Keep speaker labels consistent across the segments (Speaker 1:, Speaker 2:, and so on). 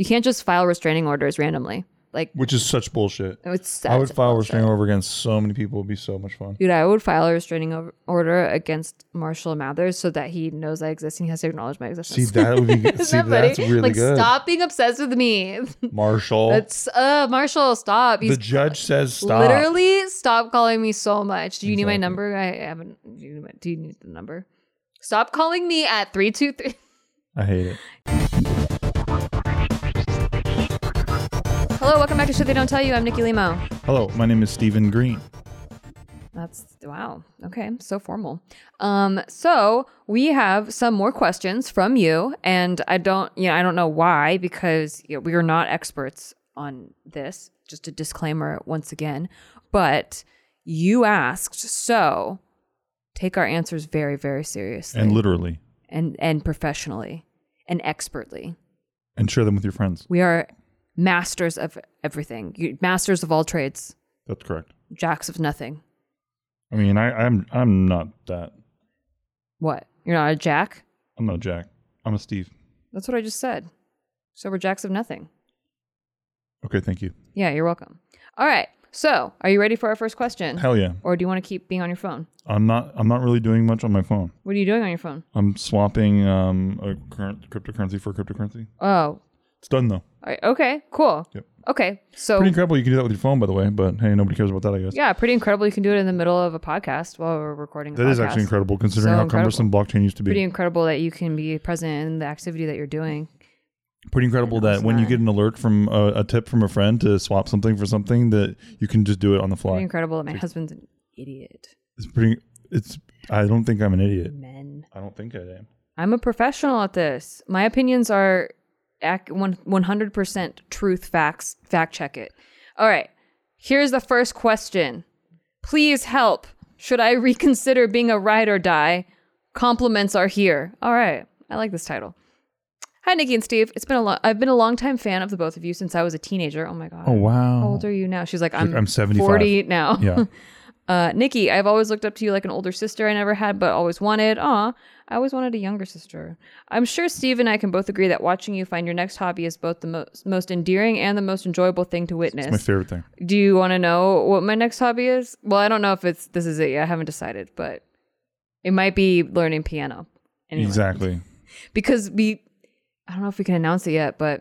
Speaker 1: You can't just file restraining orders randomly. Like
Speaker 2: Which is such bullshit.
Speaker 1: it's
Speaker 2: I would
Speaker 1: such
Speaker 2: file a restraining order against so many people. It'd be so much fun.
Speaker 1: Dude, I would file a restraining o- order against Marshall Mathers so that he knows I exist and he has to acknowledge my existence.
Speaker 2: See, that would be
Speaker 1: Isn't
Speaker 2: see,
Speaker 1: that funny?
Speaker 2: that's really
Speaker 1: like,
Speaker 2: good.
Speaker 1: Stop being obsessed with me.
Speaker 2: Marshall.
Speaker 1: That's uh Marshall, stop.
Speaker 2: the judge says stop.
Speaker 1: Literally, stop calling me so much. Do you need my
Speaker 2: Exactly.
Speaker 1: number? I haven't. Do you, do you need the number? Stop calling me at three two three.
Speaker 2: I hate it.
Speaker 1: Hello, welcome back to Shit They Don't Tell You. I'm Nikki Limo.
Speaker 2: Hello, my name is Stephen Greene.
Speaker 1: That's wow. Okay, so formal. Um, so we have some more questions from you, and I don't, you know, I don't know why because you know, we are not experts on this. Just a disclaimer once again, but you asked, so take our answers very, very seriously
Speaker 2: And literally.
Speaker 1: and and professionally and expertly.
Speaker 2: And share them with your friends.
Speaker 1: We are masters of everything, You- masters of all trades,
Speaker 2: That's correct.
Speaker 1: jacks of nothing.
Speaker 2: I mean, I, I'm I'm not that.
Speaker 1: What? You're not a jack?
Speaker 2: I'm not a Jack. I'm a Steve.
Speaker 1: That's what I just said. So we're jacks of nothing.
Speaker 2: Okay, thank you.
Speaker 1: Yeah, you're welcome. All right. So, are you ready for our first question?
Speaker 2: Hell yeah.
Speaker 1: Or do you want to keep being on your phone?
Speaker 2: I'm not I'm not really doing much on my phone.
Speaker 1: What are you doing on your phone?
Speaker 2: I'm swapping um a current cryptocurrency for cryptocurrency.
Speaker 1: Oh,
Speaker 2: It's done though.
Speaker 1: all right. okay, cool.
Speaker 2: Yep.
Speaker 1: Okay, so
Speaker 2: Pretty incredible. You can do that with your phone, by the way. But hey, nobody cares about that, I guess.
Speaker 1: yeah, pretty incredible. You can do it in the middle of a podcast while we're recording. A
Speaker 2: That is
Speaker 1: podcast.
Speaker 2: actually incredible considering
Speaker 1: So
Speaker 2: how
Speaker 1: incredible.
Speaker 2: cumbersome blockchain used to be.
Speaker 1: Pretty incredible that you can be present in the activity that you're doing.
Speaker 2: Pretty incredible that when you get an alert from a, a tip from a friend to swap something for something, that you can just do it on the fly.
Speaker 1: Pretty incredible that my husband's an idiot.
Speaker 2: It's pretty. It's. I don't think I'm an idiot.
Speaker 1: Men.
Speaker 2: I don't think I am.
Speaker 1: I'm a professional at this. My opinions are 100% truth facts. Fact check it. All right. Here's the first question. Please help. Should I reconsider being a ride or die? Compliments are here. All right. I like this title. Hi, Nikki and Steve. It's been a long. I've been a long time fan of the both of you since I was a teenager. Oh my god.
Speaker 2: Oh wow.
Speaker 1: How old are you now? She's like, I'm,
Speaker 2: "I'm 75."
Speaker 1: 40 now.
Speaker 2: Yeah.
Speaker 1: Uh, Nikki, I've always looked up to you like an older sister I never had, but always wanted. Aw, I always wanted a younger sister. I'm sure Steve and I can both agree that watching you find your next hobby is both the most most endearing and the most enjoyable thing to witness.
Speaker 2: It's my favorite thing.
Speaker 1: Do you want to know what my next hobby is? Well, I don't know if it's this is it yet. I haven't decided, but it might be learning piano. Anyway
Speaker 2: Exactly.
Speaker 1: because we I don't know if we can announce it yet, but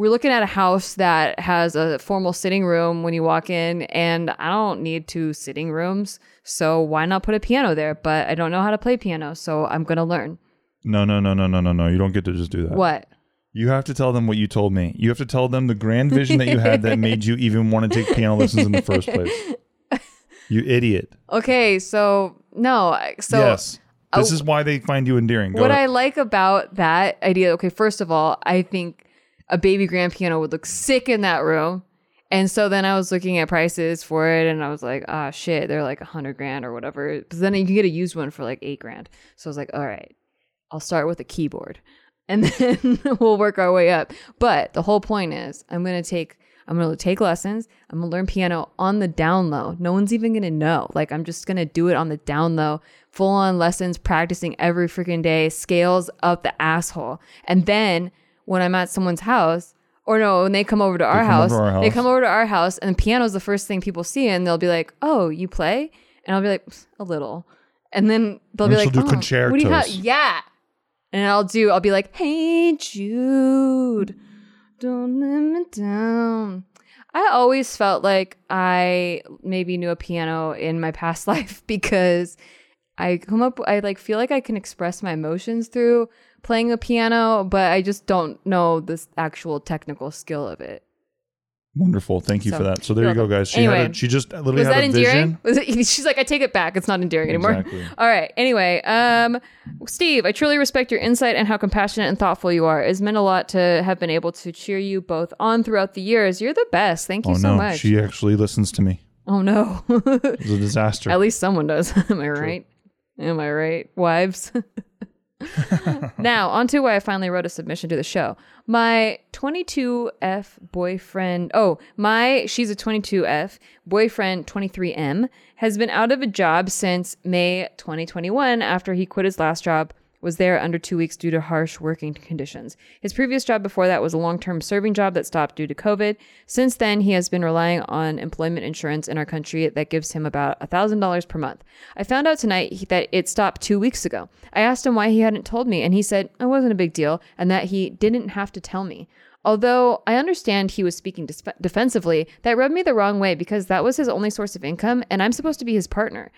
Speaker 1: we're looking at a house that has a formal sitting room when you walk in and I don't need two sitting rooms, so why not put a piano there? But I don't know how to play piano, so I'm going to learn.
Speaker 2: No, no, no, no, no, no, no. You don't get to just do that.
Speaker 1: What?
Speaker 2: You have to tell them what you told me. You have to tell them the grand vision that you had that made you even want to take piano lessons in the first place. You idiot.
Speaker 1: Okay, so no, so
Speaker 2: yes. This
Speaker 1: Oh,
Speaker 2: is why they find you endearing. Go
Speaker 1: what I like about that idea, okay, first of all, I think a baby grand piano would look sick in that room. And so then I was looking at prices for it and I was like, ah, shit, they're like a hundred grand or whatever. But then you can get a used one for like eight grand. So I was like, all right, I'll start with a keyboard and then we'll work our way up. But the whole point is I'm going to take, I'm going to take lessons. I'm going to learn piano on the down low. No one's even going to know. Like I'm just going to do it on the down low, full on lessons, practicing every freaking day, scales up the asshole. And then when I'm at someone's house, or no, when they come over to our,
Speaker 2: come
Speaker 1: house,
Speaker 2: over our
Speaker 1: they come over to our house, and the piano's the first thing people see, and they'll be like, "Oh, you play?" And I'll be like, "A little," and then they'll
Speaker 2: And
Speaker 1: be like,
Speaker 2: do
Speaker 1: "Oh, what do you have?"
Speaker 2: concertos.
Speaker 1: Yeah, and I'll do. I'll be like, "Hey Jude, don't let me down." I always felt like I maybe knew a piano in my past life because I come up I like feel like I can express my emotions through playing a piano, but I just don't know this actual technical skill of it.
Speaker 2: Wonderful. Thank you
Speaker 1: So,
Speaker 2: for that. So there
Speaker 1: you're
Speaker 2: go, guys. She had a, she just literally
Speaker 1: Was
Speaker 2: had
Speaker 1: that
Speaker 2: a
Speaker 1: endearing?
Speaker 2: vision.
Speaker 1: Was it, she's like, I take it back. It's not endearing anymore.
Speaker 2: Exactly.
Speaker 1: All right. Anyway, um, Steve, I truly respect your insight and how compassionate and thoughtful you are. It's meant a lot to have been able to cheer you both on throughout the years. You're the best. Thank you
Speaker 2: Oh
Speaker 1: so
Speaker 2: no,
Speaker 1: much.
Speaker 2: she actually listens to me.
Speaker 1: oh no.
Speaker 2: It was a disaster.
Speaker 1: At least someone does. Am I right? Am I right, wives? now, on to why I finally wrote a submission to the show. My 22F boyfriend, oh, my, she's a 22F, boyfriend 23M, has been out of a job since May 2021 after he quit his last job was there under two weeks due to harsh working conditions. His previous job before that was a long term serving job that stopped due to COVID. Since then, he has been relying on employment insurance in our country that gives him about $1,000 per month. I found out tonight that it stopped two weeks ago. I asked him why he hadn't told me, and he said it wasn't a big deal and that he didn't have to tell me. Although I understand he was speaking dis- defensively, that rubbed me the wrong way because that was his only source of income, and I'm supposed to be his partner.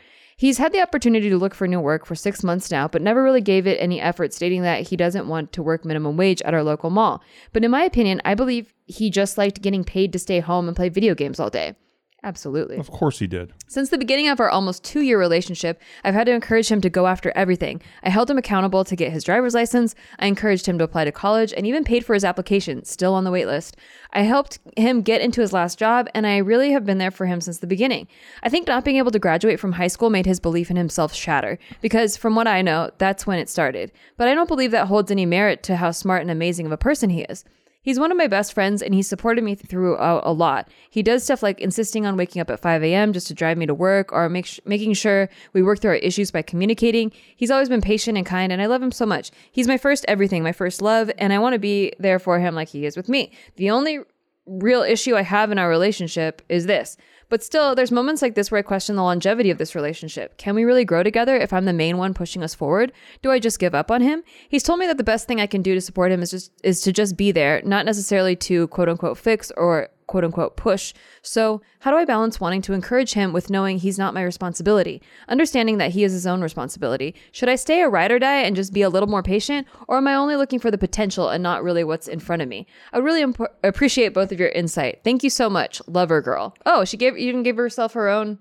Speaker 1: He's had the opportunity to look for new work for six months now, but never really gave it any effort, stating that he doesn't want to work minimum wage at our local mall. But in my opinion, I believe he just liked getting paid to stay home and play video games all day. Absolutely.
Speaker 2: of course he did.
Speaker 1: Since the beginning of our almost two year relationship, I've had to encourage him to go after everything. I held him accountable to get his driver's license. I encouraged him to apply to college and even paid for his application, still on the wait list. I helped him get into his last job, and I really have been there for him since the beginning. I think not being able to graduate from high school made his belief in himself shatter, because from what I know, that's when it started. But I don't believe that holds any merit to how smart and amazing of a person he is. He's one of my best friends and he supported me through a, lot. He does stuff like insisting on waking up at 5 a.m. just to drive me to work or sh- making sure we work through our issues by communicating. He's always been patient and kind and I love him so much. He's my first everything, my first love, and I want to be there for him like he is with me. The only real issue I have in our relationship is this. But still, there's moments like this where I question the longevity of this relationship. Can we really grow together if I'm the main one pushing us forward? Do I just give up on him? He's told me that the best thing I can do to support him is just is to just be there, not necessarily to quote unquote fix or quote unquote push. So, how do I balance wanting to encourage him with knowing he's not my responsibility? Understanding that he is his own responsibility. Should I stay a ride or die and just be a little more patient? Or am I only looking for the potential and not really what's in front of me? I would really imp- appreciate both of your insight. Thank you so much, Lover Girl. Oh, she gave even gave herself her own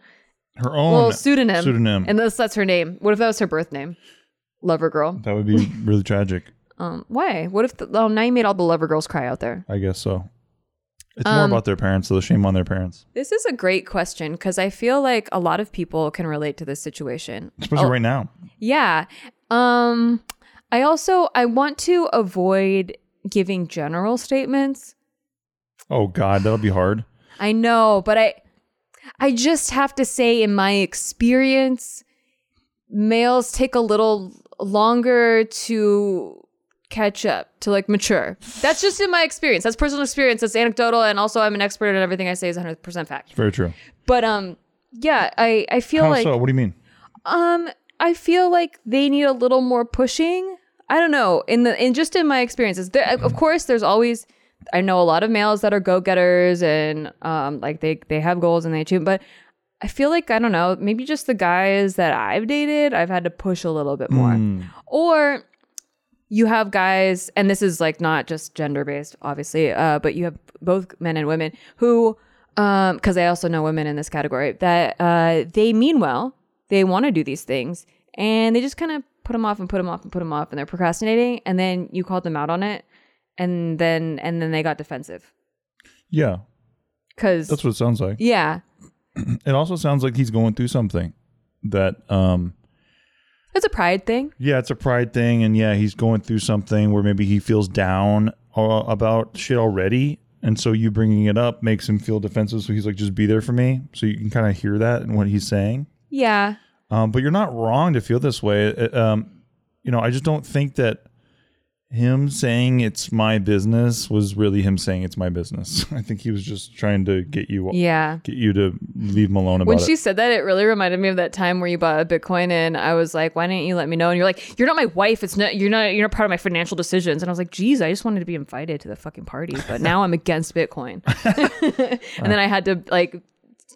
Speaker 2: Her own
Speaker 1: well pseudonym.
Speaker 2: pseudonym.
Speaker 1: And this, that's her name. What if that was her birth name? Lover Girl.
Speaker 2: that would be really tragic.
Speaker 1: Um, why? What if the, oh now you made all the Lover Girls cry out there?
Speaker 2: I guess so. It's
Speaker 1: Um,
Speaker 2: more about their parents, so the shame on their parents,
Speaker 1: This is a great question because I feel like a lot of people can relate to this situation.
Speaker 2: especially
Speaker 1: Oh,
Speaker 2: right now.
Speaker 1: Yeah. Um I also I want to avoid giving general statements.
Speaker 2: Oh God, that'll be hard.
Speaker 1: I know, but I I just have to say in my experience males take a little longer to catch up, to like mature. That's just in my experience. That's personal experience. That's anecdotal and also I'm an expert and everything I say is 100% fact.
Speaker 2: Very true.
Speaker 1: But um yeah, I I feel
Speaker 2: How
Speaker 1: like
Speaker 2: so? What do you mean?
Speaker 1: Um, I feel like they need a little more pushing. I don't know. In the in just in my experiences, there, of course, there's always. I know a lot of males that are go getters and um like they they have goals and they achieve, but I feel like I don't know. Maybe just the guys that I've dated, I've had to push a little bit more,
Speaker 2: Hmm.
Speaker 1: or you have guys, and this is like not just gender based, obviously, uh, but you have both men and women who, um, because I also know women in this category that uh, they mean well, they want to do these things, and they just kind of put them off and put them off and put them off, and they're procrastinating, and then you called them out on it, and then and then they got defensive.
Speaker 2: Yeah,
Speaker 1: because
Speaker 2: that's what it sounds like.
Speaker 1: yeah,
Speaker 2: It also sounds like he's going through something that, um,
Speaker 1: it's a pride thing.
Speaker 2: yeah, it's a pride thing, and yeah, he's going through something where maybe he feels down uh, about shit already, and so you bringing it up makes him feel defensive. So he's like, "Just be there for me." So you can kind of hear that in what he's saying.
Speaker 1: Yeah,
Speaker 2: Um, but you're not wrong to feel this way. Uh, Um, you know, I just don't think that him saying it's my business was really him saying it's my business. I think he was just trying to get you
Speaker 1: yeah.
Speaker 2: get you to leave him alone about
Speaker 1: When
Speaker 2: it.
Speaker 1: she said that, it really reminded me of that time where you bought a Bitcoin, and I was like, "Why didn't you let me know?" And you're like, "You're not my wife. It's not. You're not. You're not part of my financial decisions." And I was like, "Geez, I just wanted to be invited to the fucking party, but now I'm against Bitcoin." and then I had to like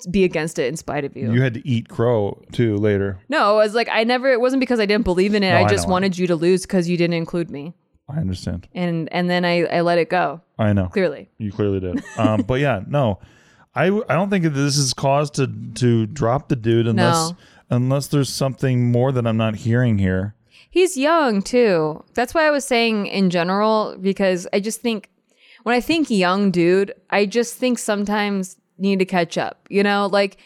Speaker 1: be against it in spite of you.
Speaker 2: you had to eat crow too later.
Speaker 1: no, it was like I never. It wasn't because I didn't believe in it.
Speaker 2: No,
Speaker 1: I
Speaker 2: I
Speaker 1: just
Speaker 2: know.
Speaker 1: wanted you to lose because you didn't include me.
Speaker 2: I understand.
Speaker 1: and and then I I let it go.
Speaker 2: I know.
Speaker 1: Clearly,
Speaker 2: You clearly did. Um, but yeah, no, I I don't think that this is cause to to drop the dude unless
Speaker 1: No.
Speaker 2: unless there's something more that I'm not hearing here.
Speaker 1: he's young too. That's why I was saying in general because I just think when I think young dude, I just think sometimes need to catch up. You know, like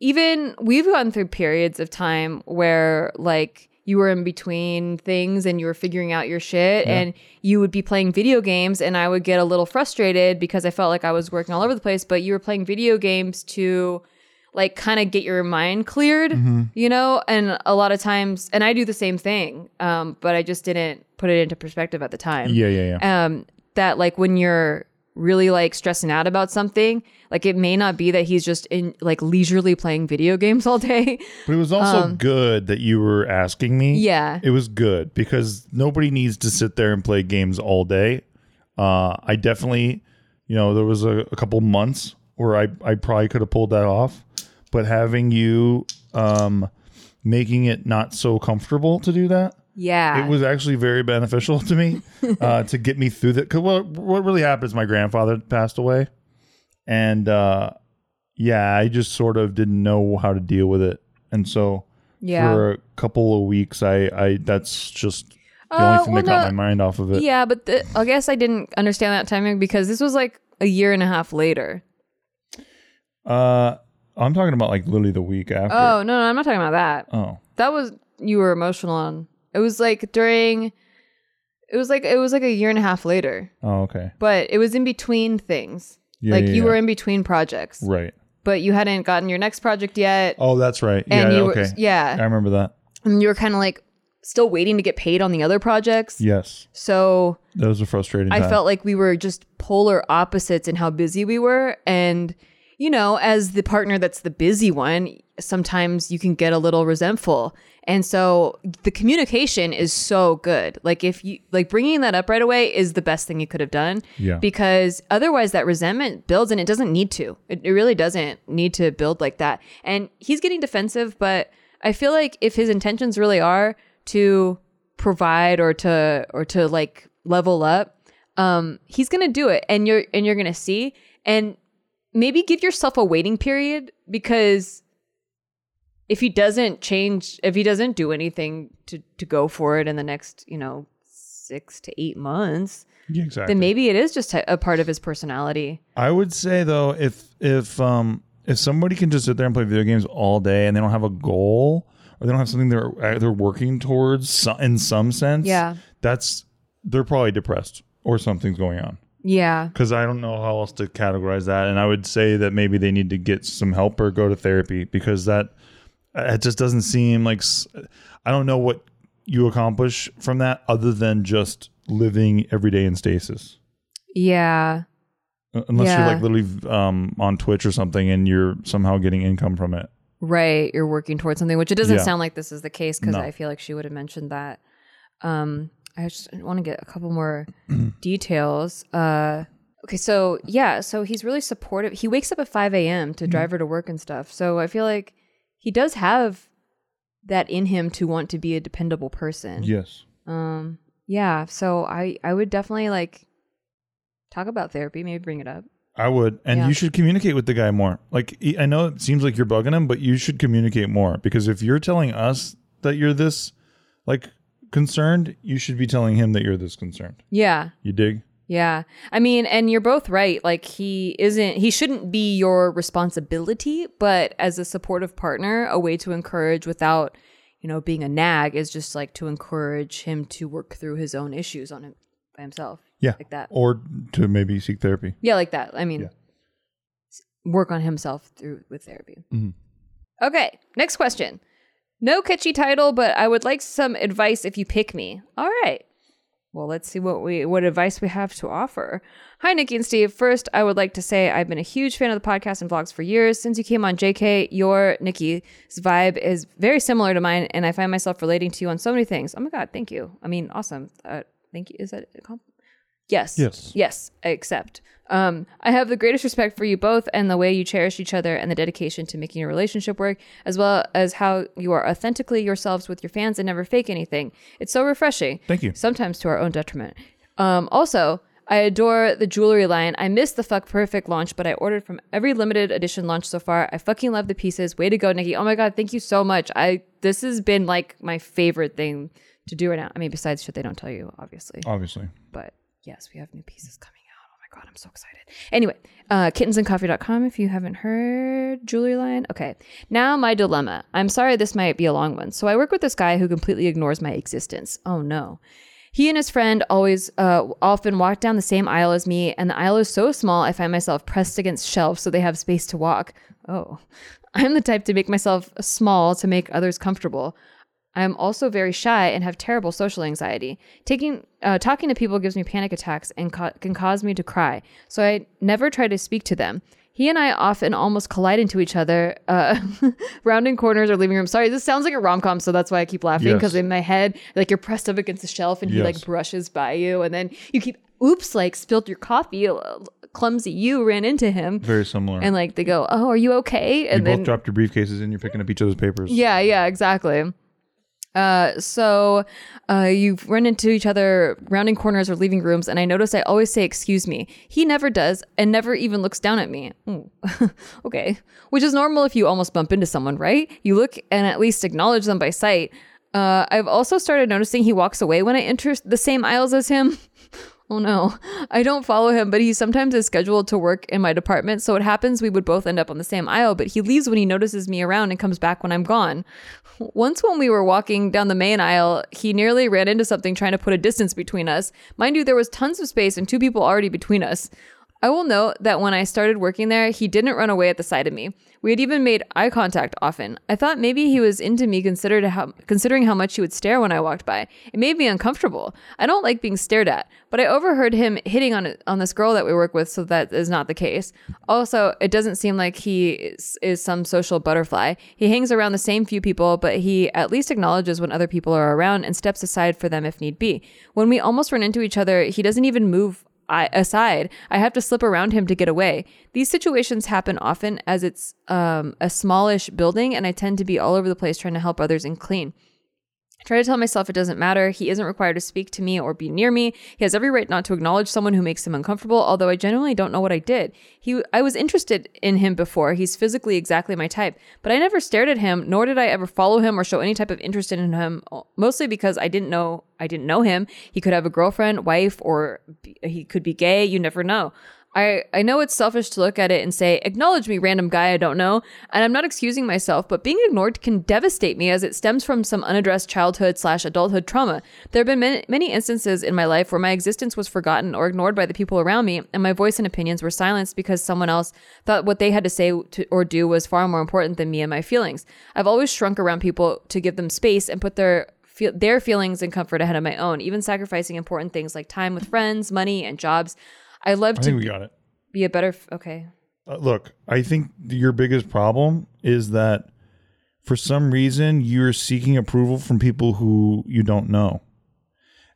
Speaker 1: even we've gone through periods of time where like you were in between things and you were figuring out your shit and you would be playing video games and I would get a little frustrated because I felt like I was working all over the place, but you were playing video games to like kind of get your mind cleared, you know? And a lot of times and I do the same thing. Um, but I just didn't put it into perspective at the time
Speaker 2: Yeah, yeah, yeah.
Speaker 1: um, that like when you're really like stressing out about something, like it may not be that he's just in like leisurely playing video games all day.
Speaker 2: but it was also good that you were asking me.
Speaker 1: um, yeah.
Speaker 2: It was good because nobody needs to sit there and play games all day. Uh, I definitely, you know, there was a, a couple months where I, I probably could have pulled that off, but having you um, making it not so comfortable to do that,
Speaker 1: Yeah.
Speaker 2: it was actually very beneficial to me uh, to get me through that. Because what, what really happened is my grandfather passed away. And uh, yeah, I just sort of didn't know how to deal with it. And so
Speaker 1: yeah.
Speaker 2: for a couple of weeks i i that's just the
Speaker 1: Uh,
Speaker 2: only thing that
Speaker 1: well,
Speaker 2: got
Speaker 1: no-
Speaker 2: my mind off of it
Speaker 1: yeah, but the, I guess I didn't understand that timing because this was like a year and a half later.
Speaker 2: uh i'm talking about like literally the week after
Speaker 1: Oh, no, no, I'm not talking about that.
Speaker 2: oh
Speaker 1: That was you were emotional on. It was like during it was like it was like a year and a half later.
Speaker 2: oh okay
Speaker 1: But it was in between things.
Speaker 2: yeah,
Speaker 1: like
Speaker 2: yeah,
Speaker 1: you
Speaker 2: yeah.
Speaker 1: were in between projects.
Speaker 2: right
Speaker 1: But you hadn't gotten your next project yet.
Speaker 2: oh that's right
Speaker 1: and
Speaker 2: yeah
Speaker 1: you
Speaker 2: okay
Speaker 1: were yeah.
Speaker 2: i remember that
Speaker 1: and you were kind of like still waiting to get paid on the other projects.
Speaker 2: yes
Speaker 1: So
Speaker 2: that was a frustrating
Speaker 1: I
Speaker 2: time.
Speaker 1: felt like we were just polar opposites in how busy we were. And, you know, as the partner that's the busy one, sometimes you can get a little resentful. And so the communication is so good. Like, if you like bringing that up right away is the best thing you could have done.
Speaker 2: Yeah.
Speaker 1: Because otherwise, that resentment builds and it doesn't need to. It, it really doesn't need to build like that. And he's getting defensive, but I feel like if his intentions really are to provide or to or to like level up um he's gonna do it and you're and you're gonna see and maybe give yourself a waiting period because if he doesn't change if he doesn't do anything to to go for it in the next you know six to eight months
Speaker 2: yeah, exactly
Speaker 1: then maybe it is just a a part of his personality
Speaker 2: i would say though if if um if somebody can just sit there and play video games all day and they don't have a goal or they don't have something they're uh, they're working towards in some sense
Speaker 1: Yeah.
Speaker 2: that's they're probably depressed or something's going on
Speaker 1: yeah
Speaker 2: because I don't know how else to categorize that. And I would say that maybe they need to get some help or go to therapy because that it just doesn't seem like I don't know what you accomplish from that other than just living every day in stasis.
Speaker 1: yeah
Speaker 2: Uh, Unless
Speaker 1: Yeah.
Speaker 2: you're like literally um, on Twitch or something and you're somehow getting income from it.
Speaker 1: right you're working towards something which it doesn't
Speaker 2: Yeah.
Speaker 1: sound like this is the case because
Speaker 2: No.
Speaker 1: i feel like she would have mentioned that um i just want to get a couple more details uh okay so yeah so he's really supportive he wakes up at 5 a.m
Speaker 2: Mm-hmm.
Speaker 1: to drive her to work and stuff so i feel like he does have that in him to want to be a dependable person
Speaker 2: Yes.
Speaker 1: um yeah so i i would definitely like talk about therapy maybe bring it up
Speaker 2: I would, and
Speaker 1: Yeah.
Speaker 2: you should communicate with the guy more. Like I know it seems like you're bugging him, but you should communicate more because if you're telling us that you're this like concerned, you should be telling him that you're this concerned.
Speaker 1: yeah
Speaker 2: You dig?
Speaker 1: Yeah. I mean, and you're both right. Like he isn't he shouldn't be your responsibility, but as a supportive partner, a way to encourage without, you know, being a nag is just like to encourage him to work through his own issues on him by himself.
Speaker 2: Yeah.
Speaker 1: Like that.
Speaker 2: Or to maybe seek therapy.
Speaker 1: Yeah, like that. I mean,
Speaker 2: Yeah.
Speaker 1: work on himself through with therapy.
Speaker 2: Mm-hmm.
Speaker 1: Okay, next question. No catchy title, but I would like some advice if you pick me. All right. Well, let's see what we what advice we have to offer. Hi, Nikki and Steve. First, I would like to say I've been a huge fan of the podcast and vlogs for years. Since you came on JK, your Nikki's vibe is very similar to mine, and I find myself relating to you on so many things. Oh my god, thank you. I mean, awesome. Uh, thank you. Is that a compliment? Yes.
Speaker 2: Yes.
Speaker 1: Yes. I accept. Um, I have the greatest respect for you both and the way you cherish each other and the dedication to making your relationship work, as well as how you are authentically yourselves with your fans and never fake anything. It's so refreshing.
Speaker 2: Thank you.
Speaker 1: Sometimes to our own detriment. Um, also, I adore the jewelry line. I missed the Fuck Perfect launch, but I ordered from every limited edition launch so far. I fucking love the pieces. Way to go, Nikki. Oh my god, thank you so much. I this has been like my favorite thing to do right now. I mean, besides shit they don't tell you, obviously.
Speaker 2: Obviously.
Speaker 1: But yes, we have new pieces coming god, I'm so excited. Anyway, uh, kittensandcoffee.com if you haven't heard jewelry line. Okay, now my dilemma. I'm sorry this might be a long one. So I work with this guy who completely ignores my existence. Oh no. He and his friend always uh, often walk down the same aisle as me, and the aisle is so small I find myself pressed against shelves so they have space to walk. Oh, I'm the type to make myself small to make others comfortable. I am also very shy and have terrible social anxiety. Taking uh, talking to people gives me panic attacks and ca- can cause me to cry. So I never try to speak to them. He and I often almost collide into each other, uh, rounding corners or leaving rooms. Sorry, this sounds like a rom com, so that's why I keep laughing
Speaker 2: Yes.
Speaker 1: because in my head, like you're pressed up against the shelf and he like brushes by you, and then you keep, oops, like spilled your coffee. uh, Clumsy, you ran into him,
Speaker 2: Very similar.
Speaker 1: and like they go, "Oh, are you okay?"
Speaker 2: And you
Speaker 1: And
Speaker 2: both
Speaker 1: then
Speaker 2: dropped your briefcases and you're picking up each other's papers.
Speaker 1: yeah, yeah, exactly. Uh, so uh, you run into each other rounding corners or leaving rooms, and I notice I always say "excuse me." He never does, and never even looks down at me. Okay, which is normal if you almost bump into someone, right? You look and at least acknowledge them by sight. Uh, I've also started noticing he walks away when I enter the same aisles as him. Oh no, I don't follow him, but he sometimes is scheduled to work in my department. So it happens we would both end up on the same aisle, but he leaves when he notices me around and comes back when I'm gone. Once, when we were walking down the main aisle, he nearly ran into something trying to put a distance between us. Mind you, there was tons of space and two people already between us. I will note that when I started working there, he didn't run away at the sight of me. We had even made eye contact often. I thought maybe he was into me how, considering how much he would stare when I walked by. It made me uncomfortable. I don't like being stared at, but I overheard him hitting on on this girl that we work with, so that is not the case. Also, it doesn't seem like he is, is some social butterfly. He hangs around the same few people, but he at least acknowledges when other people are around and steps aside for them if need be. When we almost run into each other, he doesn't even move Aside. I have to slip around him to get away. These situations happen often as it's um, a smallish building, and I tend to be all over the place trying to help others and clean. Try to tell myself it doesn't matter. He isn't required to speak to me or be near me. He has every right not to acknowledge someone who makes him uncomfortable, although I genuinely don't know what I did. He I was interested in him before. He's physically exactly my type, but I never stared at him, nor did I ever follow him or show any type of interest in him, mostly because I didn't know I didn't know him. He could have a girlfriend, wife, or he could be gay, you never know. I, I know it's selfish to look at it and say, acknowledge me, random guy I don't know. And I'm not excusing myself, but being ignored can devastate me as it stems from some unaddressed childhood slash adulthood trauma. There have been many, many instances in my life where my existence was forgotten or ignored by the people around me, and my voice and opinions were silenced because someone else thought what they had to say to, or do was far more important than me and my feelings. I've always shrunk around people to give them space and put their feel their feelings and comfort ahead of my own, even sacrificing important things like time with friends, money, and jobs. I love
Speaker 2: I
Speaker 1: to
Speaker 2: think we got it.
Speaker 1: be a better. F- okay.
Speaker 2: Uh, look, I think your biggest problem is that for some reason you're seeking approval from people who you don't know.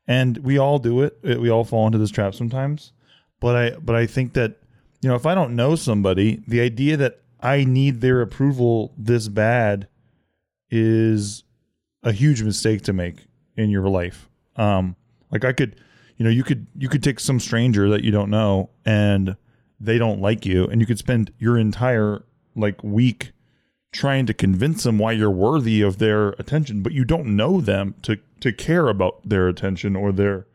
Speaker 2: And we all do it. Uh, We all fall into this trap sometimes. But I but I think that you know, if I don't know somebody, the idea that I need their approval this bad is a huge mistake to make in your life. Um like I could you know, you could you could take some stranger that you don't know and they don't like you and you could spend your entire like week trying to convince them why you're worthy of their attention, but you don't know them to to care about their attention or their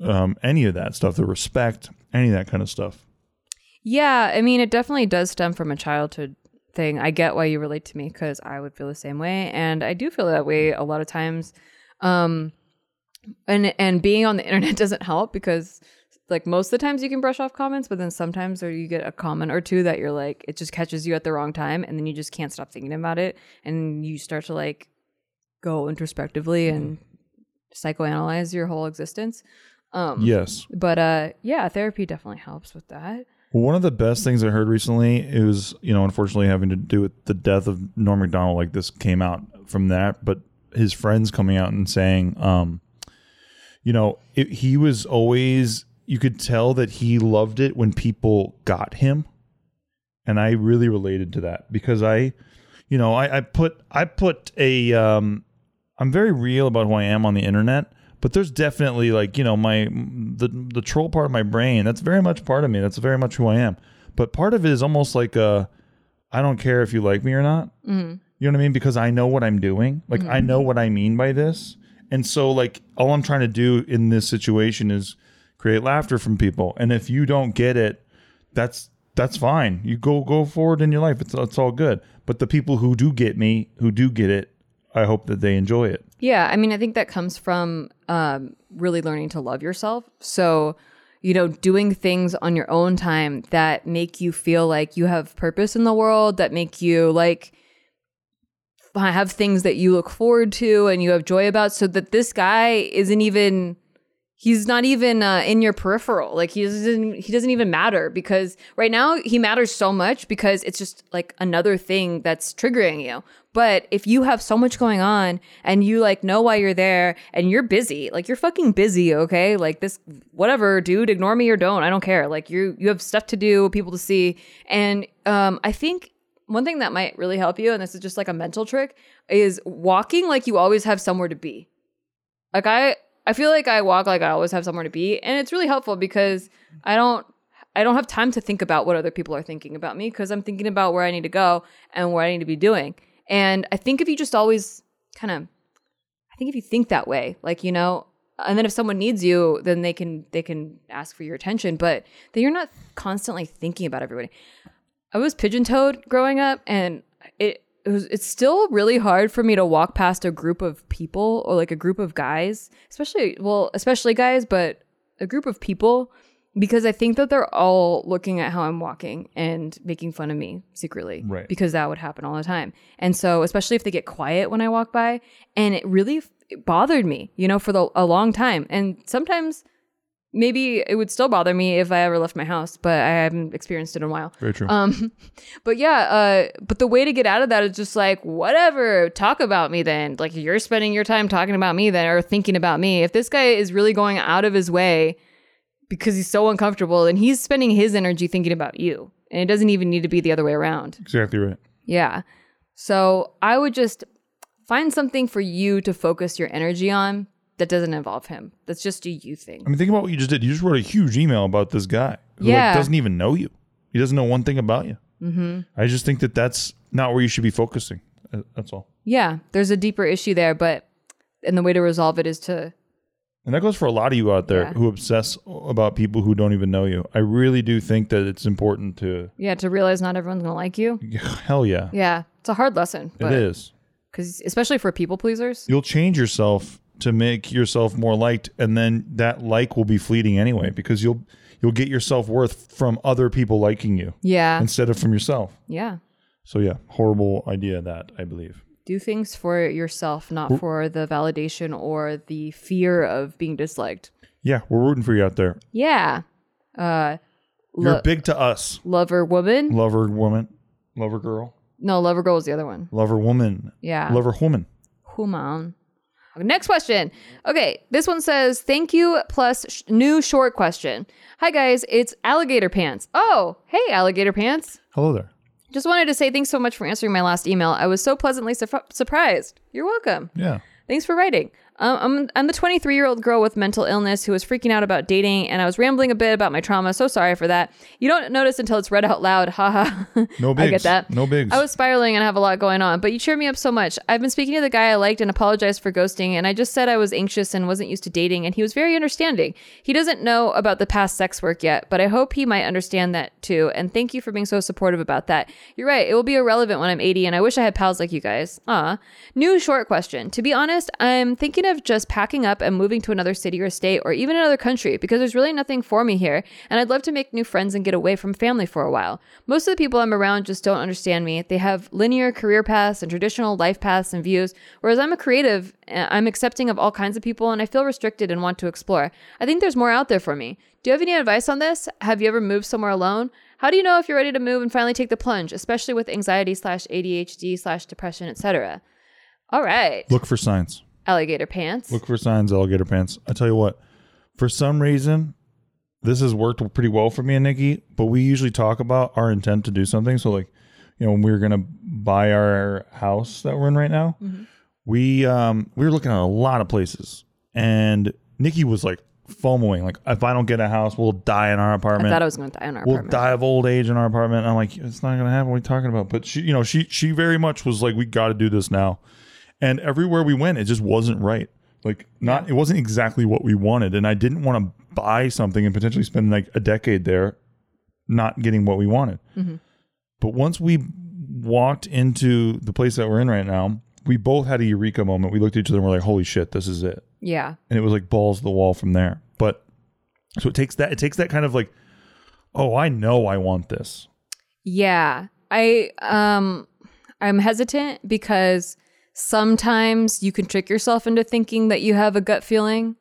Speaker 2: um any of that stuff, the respect, any of that kind of stuff.
Speaker 1: Yeah, I mean, it definitely does stem from a childhood thing. I get why you relate to me because I would feel the same way, and I do feel that way a lot of times. Um, and and being on the internet doesn't help because like most of the times you can brush off comments, but then sometimes or you get a comment or two that you're like it just catches you at the wrong time, and then you just can't stop thinking about it, and you start to like go introspectively and psychoanalyze your whole existence. Um,
Speaker 2: Yes.
Speaker 1: but uh, yeah, therapy definitely helps with that.
Speaker 2: One of the best things I heard recently is, you know, unfortunately having to do with the death of Norm Macdonald. like this came out from that, but his friends coming out and saying, um, you know, it, he was always you could tell that he loved it when people got him. And I really related to that because I, you know, I, I put I put a um I'm very real about who I am on the internet, but there's definitely like, you know, my the the troll part of my brain, that's very much part of me. That's very much who I am. But part of it is almost like a I don't care if you like me or not.
Speaker 1: Mm-hmm.
Speaker 2: You know what I mean? Because I know what I'm doing. Like I know what I mean by this. And so like all I'm trying to do in this situation is create laughter from people. And if you don't get it, that's that's fine. You go go forward in your life. It's it's all good. But the people who do get me, who do get it, I hope that they enjoy it.
Speaker 1: Yeah, I mean, I think that comes from um, really learning to love yourself. So, you know, doing things on your own time that make you feel like you have purpose in the world, that make you like have things that you look forward to and you have joy about, so that this guy isn't even. He's not even uh, in your peripheral. Like he doesn't. He doesn't even matter because right now he matters so much because it's just like another thing that's triggering you. But if you have so much going on and you like know why you're there and you're busy, like you're fucking busy, okay? Like this whatever, dude, ignore me or don't. I don't care. Like you you have stuff to do, people to see. And um I think one thing that might really help you and this is just like a mental trick is walking like you always have somewhere to be. Like I I feel like I walk like I always have somewhere to be and it's really helpful because mm-hmm. I don't I don't have time to think about what other people are thinking about me because I'm thinking about where I need to go and what I need to be doing. And I think if you just always kind of, I think if you think that way, like, you know, and then if someone needs you, then they can, they can ask for your attention, but then you're not constantly thinking about everybody. I was pigeon toed growing up and it, it was, it's still really hard for me to walk past a group of people or like a group of guys, especially, well, especially guys, but a group of people because I think that they're all looking at how I'm walking and making fun of me secretly.
Speaker 2: Right.
Speaker 1: Because that would happen all the time. And so, especially if they get quiet when I walk by, and it really it bothered me, you know, for the, a long time. And sometimes maybe it would still bother me if I ever left my house, but I haven't experienced it in a while.
Speaker 2: Very true.
Speaker 1: Um, but yeah, uh, but the way to get out of that is just like whatever, talk about me then. Like you're spending your time talking about me then, or thinking about me. If this guy is really going out of his way because he's so uncomfortable, and he's spending his energy thinking about you, and it doesn't even need to be the other way around.
Speaker 2: exactly right.
Speaker 1: Yeah. So I would just find something for you to focus your energy on that doesn't involve him. That's just a you thing.
Speaker 2: I mean, think about what you just did. You just wrote a huge email about this guy who
Speaker 1: Yeah.
Speaker 2: like, doesn't even know you. He doesn't know one thing about you. Mm-hmm. I just think that that's not where you should be focusing. Uh, That's all.
Speaker 1: Yeah, there's a deeper issue there, but and the way to resolve it is to
Speaker 2: And that goes for a lot of you out there
Speaker 1: Yeah.
Speaker 2: who obsess about people who don't even know you. I really do think that it's important to,
Speaker 1: yeah to realize not everyone's gonna like you.
Speaker 2: hell yeah,
Speaker 1: Yeah, it's a hard lesson.
Speaker 2: it is.
Speaker 1: because especially for people pleasers.
Speaker 2: You'll change yourself to make yourself more liked, and then that like will be fleeting anyway because you'll you'll get your self worth from other people liking you
Speaker 1: Yeah,
Speaker 2: instead of from yourself.
Speaker 1: yeah.
Speaker 2: So yeah, horrible idea that I believe.
Speaker 1: Do things for yourself, not for the validation or the fear of being disliked.
Speaker 2: Yeah, we're rooting for you out there.
Speaker 1: Yeah. Uh,
Speaker 2: You're big to us.
Speaker 1: lover woman.
Speaker 2: Lover woman, lover girl,
Speaker 1: No, lover girl was the other one.
Speaker 2: lover woman,
Speaker 1: Yeah.
Speaker 2: lover woman.
Speaker 1: Human. Next question. Okay, this one says, "Thank you." Plus, sh- new short question. Hi guys, it's Alligator Pants. Oh, hey, Alligator Pants.
Speaker 2: Hello there.
Speaker 1: Just wanted to say thanks so much for answering my last email. I was so pleasantly sur- surprised. You're welcome.
Speaker 2: Yeah.
Speaker 1: Thanks for writing. Um, I'm, I'm the 23 year old girl with mental illness who was freaking out about dating, and I was rambling a bit about my trauma. So sorry for that. You don't notice until it's read out loud. Haha.
Speaker 2: No bigs.
Speaker 1: I get that.
Speaker 2: No bigs.
Speaker 1: I was spiraling and I have a lot going on, but you cheer me up so much. I've been speaking to the guy I liked and apologized for ghosting, and I just said I was anxious and wasn't used to dating, and he was very understanding. He doesn't know about the past sex work yet, but I hope he might understand that too. And thank you for being so supportive about that. You're right, it will be irrelevant when I'm 80, and I wish I had pals like you guys. Ah. New short question. To be honest, I'm thinking of just packing up and moving to another city or state or even another country because there's really nothing for me here, and I'd love to make new friends and get away from family for a while. Most of the people I'm around just don't understand me. They have linear career paths and traditional life paths and views, whereas I'm a creative, uh, I'm accepting of all kinds of people, and I feel restricted and want to explore. I think there's more out there for me. Do you have any advice on this? Have you ever moved somewhere alone? How do you know if you're ready to move and finally take the plunge, especially with anxiety slash ADHD slash depression, etc.? All right,
Speaker 2: Look for signs.
Speaker 1: Alligator pants.
Speaker 2: Look for signs, alligator pants. I tell you what, for some reason, this has worked pretty well for me and Nikki, but we usually talk about our intent to do something. So like, you know, when we were gonna buy our house that we're in right now, we um we were looking at a lot of places, and Nikki was like FOMOing, like if I don't get a house, we'll die in our apartment.
Speaker 1: I thought I was going to die in our apartment.
Speaker 2: we'll die of old age in our apartment. And I'm like, it's not gonna happen. What are you talking about? But she, you know, she she very much was like, we got to do this now. And everywhere we went, it just wasn't right. Like not, it wasn't exactly what we wanted. And I didn't want to buy something and potentially spend like a decade there, not getting what we wanted. But once we walked into the place that we're in right now, we both had a eureka moment. We looked at each other and we're like, holy shit, this is it
Speaker 1: yeah.
Speaker 2: and it was like balls to the wall from there. But so it takes that it takes that kind of like, oh, I know I want this.
Speaker 1: Yeah. I um I'm hesitant because sometimes you can trick yourself into thinking that you have a gut feeling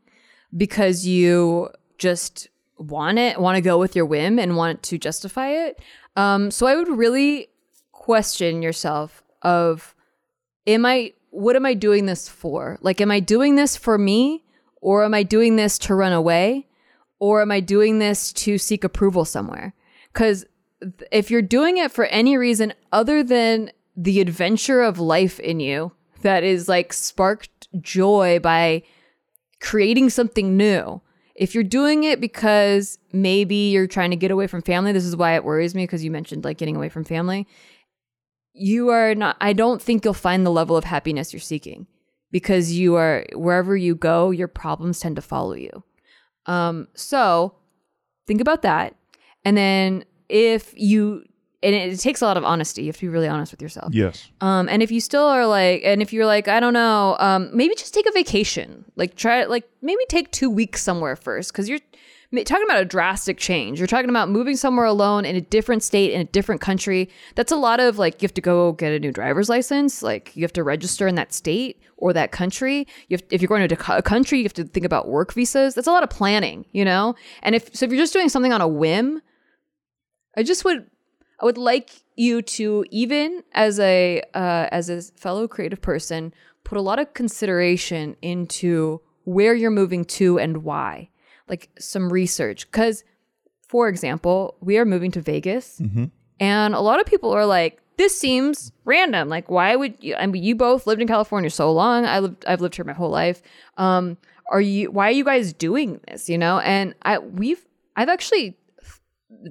Speaker 1: because you just want it, want to go with your whim and want to justify it. Um so I would really question yourself of am I what am I doing this for? Like am I doing this for me or am I doing this to run away or am I doing this to seek approval somewhere? Cuz if you're doing it for any reason other than the adventure of life in you that is like sparked joy by creating something new. If you're doing it because maybe you're trying to get away from family, this is why it worries me because you mentioned like getting away from family. You are not, I don't think you'll find the level of happiness you're seeking because you are, wherever you go, your problems tend to follow you. Um, so think about that. And then if you, and it, it takes a lot of honesty. You have to be really honest with yourself.
Speaker 2: Yes.
Speaker 1: Um, and if you still are like, and if you're like, I don't know, um, maybe just take a vacation. Like try, like maybe take two weeks somewhere first, because you're talking about a drastic change. You're talking about moving somewhere alone in a different state in a different country. That's a lot of like you have to go get a new driver's license. Like you have to register in that state or that country. You have, if you're going to a a country, you have to think about work visas. That's a lot of planning, you know. And if so, if you're just doing something on a whim, I just would I would like you to even as a uh, as a fellow creative person put a lot of consideration into where you're moving to and why. Like some research cuz for example, we are moving to Vegas and a lot of people are like this seems random. Like why would you I mean you both lived in California so long. I lived I've lived here my whole life. Um are you why are you guys doing this, you know? And I we've I've actually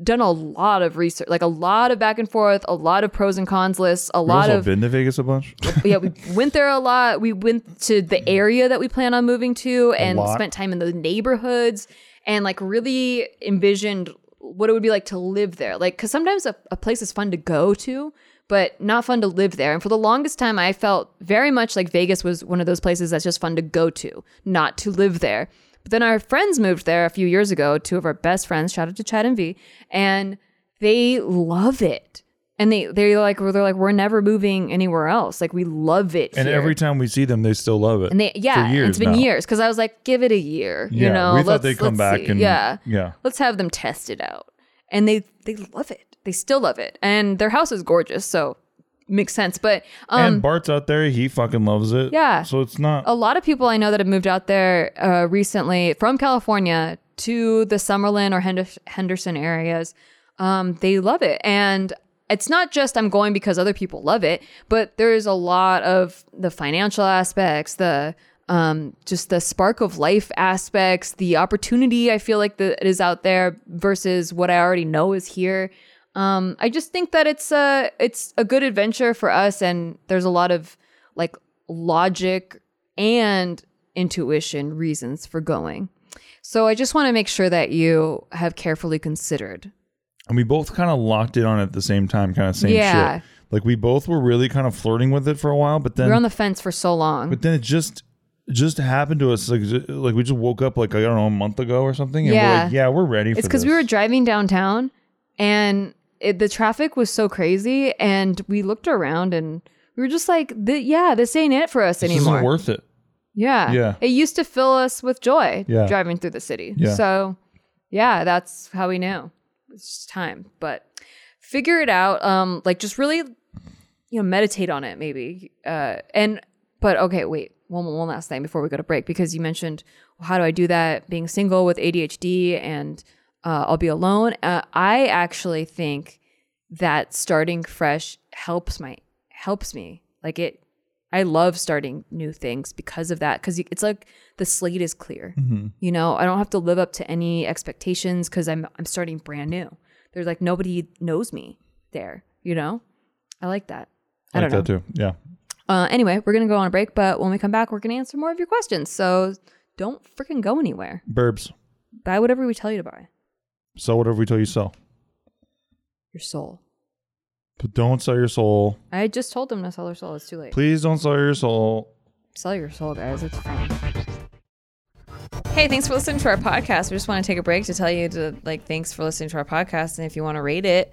Speaker 1: done a lot of research, like a lot of back and forth, a lot of pros and cons lists, a
Speaker 2: We've
Speaker 1: lot of
Speaker 2: been to Vegas a bunch.
Speaker 1: yeah. We went there a lot. We went to the mm-hmm. area that we plan on moving to, and spent time in the neighborhoods, and like really envisioned what it would be like to live there. Like, because sometimes a, a place is fun to go to. But not fun to live there. And for the longest time, I felt very much like Vegas was one of those places that's just fun to go to, not to live there. But then our friends moved there a few years ago, two of our best friends, shout out to Chad and V, and they love it. And they they're like they're like we're never moving anywhere else. Like we love it.
Speaker 2: and
Speaker 1: here.
Speaker 2: every time we see them, they still love it.
Speaker 1: and they yeah,
Speaker 2: for years
Speaker 1: it's been
Speaker 2: now.
Speaker 1: years because I was like, give it a year.
Speaker 2: Yeah,
Speaker 1: you know,
Speaker 2: we thought
Speaker 1: let's-
Speaker 2: they'd come back
Speaker 1: see.
Speaker 2: and
Speaker 1: yeah,
Speaker 2: yeah.
Speaker 1: let's have them test it out. And they they love it. They still love it, and their house is gorgeous, so makes sense. But um,
Speaker 2: and Bart's out there; he fucking loves it.
Speaker 1: Yeah.
Speaker 2: So it's not.
Speaker 1: a lot of people I know that have moved out there uh, recently from California to the Summerlin or Henderson areas. Um, they love it. And it's not just I'm going because other people love it, but there's a lot of the financial aspects, the um, just the spark of life aspects, the opportunity I feel like that is out there versus what I already know is here. Um, I just think that it's a it's a good adventure for us, and there's a lot of like logic and intuition reasons for going. So I just want to make sure that you have carefully considered.
Speaker 2: and we both kind of locked it on at the same time, kind of same
Speaker 1: Yeah.
Speaker 2: shit. Like we both were really kind of flirting with it for a while, but then
Speaker 1: we're on the fence for so long.
Speaker 2: but then it just just happened to us like like we just woke up like I don't know a month ago or something, and we're
Speaker 1: Yeah.
Speaker 2: like, yeah, we're ready.
Speaker 1: it's because we were driving downtown and it, the traffic was so crazy, and we looked around and we were just like, "Th- "Yeah, this ain't it for us
Speaker 2: This
Speaker 1: anymore."
Speaker 2: isn't worth it.
Speaker 1: Yeah.
Speaker 2: Yeah.
Speaker 1: It used to fill us with joy
Speaker 2: Yeah.
Speaker 1: driving through the city.
Speaker 2: Yeah.
Speaker 1: So, yeah, that's how we knew. It's just time. But figure it out. Um, like just really, you know, meditate on it maybe. Uh, and, but okay, wait. One, one last thing before we go to break, because you mentioned, well, how do I do that being single with ADHD and Uh, I'll be alone. Uh, I actually think that starting fresh helps my helps me. Like it, I love starting new things because of that. Because it's like the slate is clear. You know, I don't have to live up to any expectations because I'm I'm starting brand new. There's like nobody knows me there. You know, I like that. I,
Speaker 2: I
Speaker 1: don't
Speaker 2: like
Speaker 1: know.
Speaker 2: that too. Yeah.
Speaker 1: Uh, anyway, we're gonna go on a break, but when we come back, we're gonna answer more of your questions. So don't freaking go anywhere.
Speaker 2: Burbs.
Speaker 1: Buy whatever we tell you to buy.
Speaker 2: Sell whatever we tell you to sell.
Speaker 1: Your soul.
Speaker 2: But don't sell your soul.
Speaker 1: I just told them to sell their soul. It's too late.
Speaker 2: Please don't sell your soul.
Speaker 1: Sell your soul, guys. It's fine. Hey, thanks for listening to our podcast. We just want to take a break to tell you to like thanks for listening to our podcast, and if you want to rate it,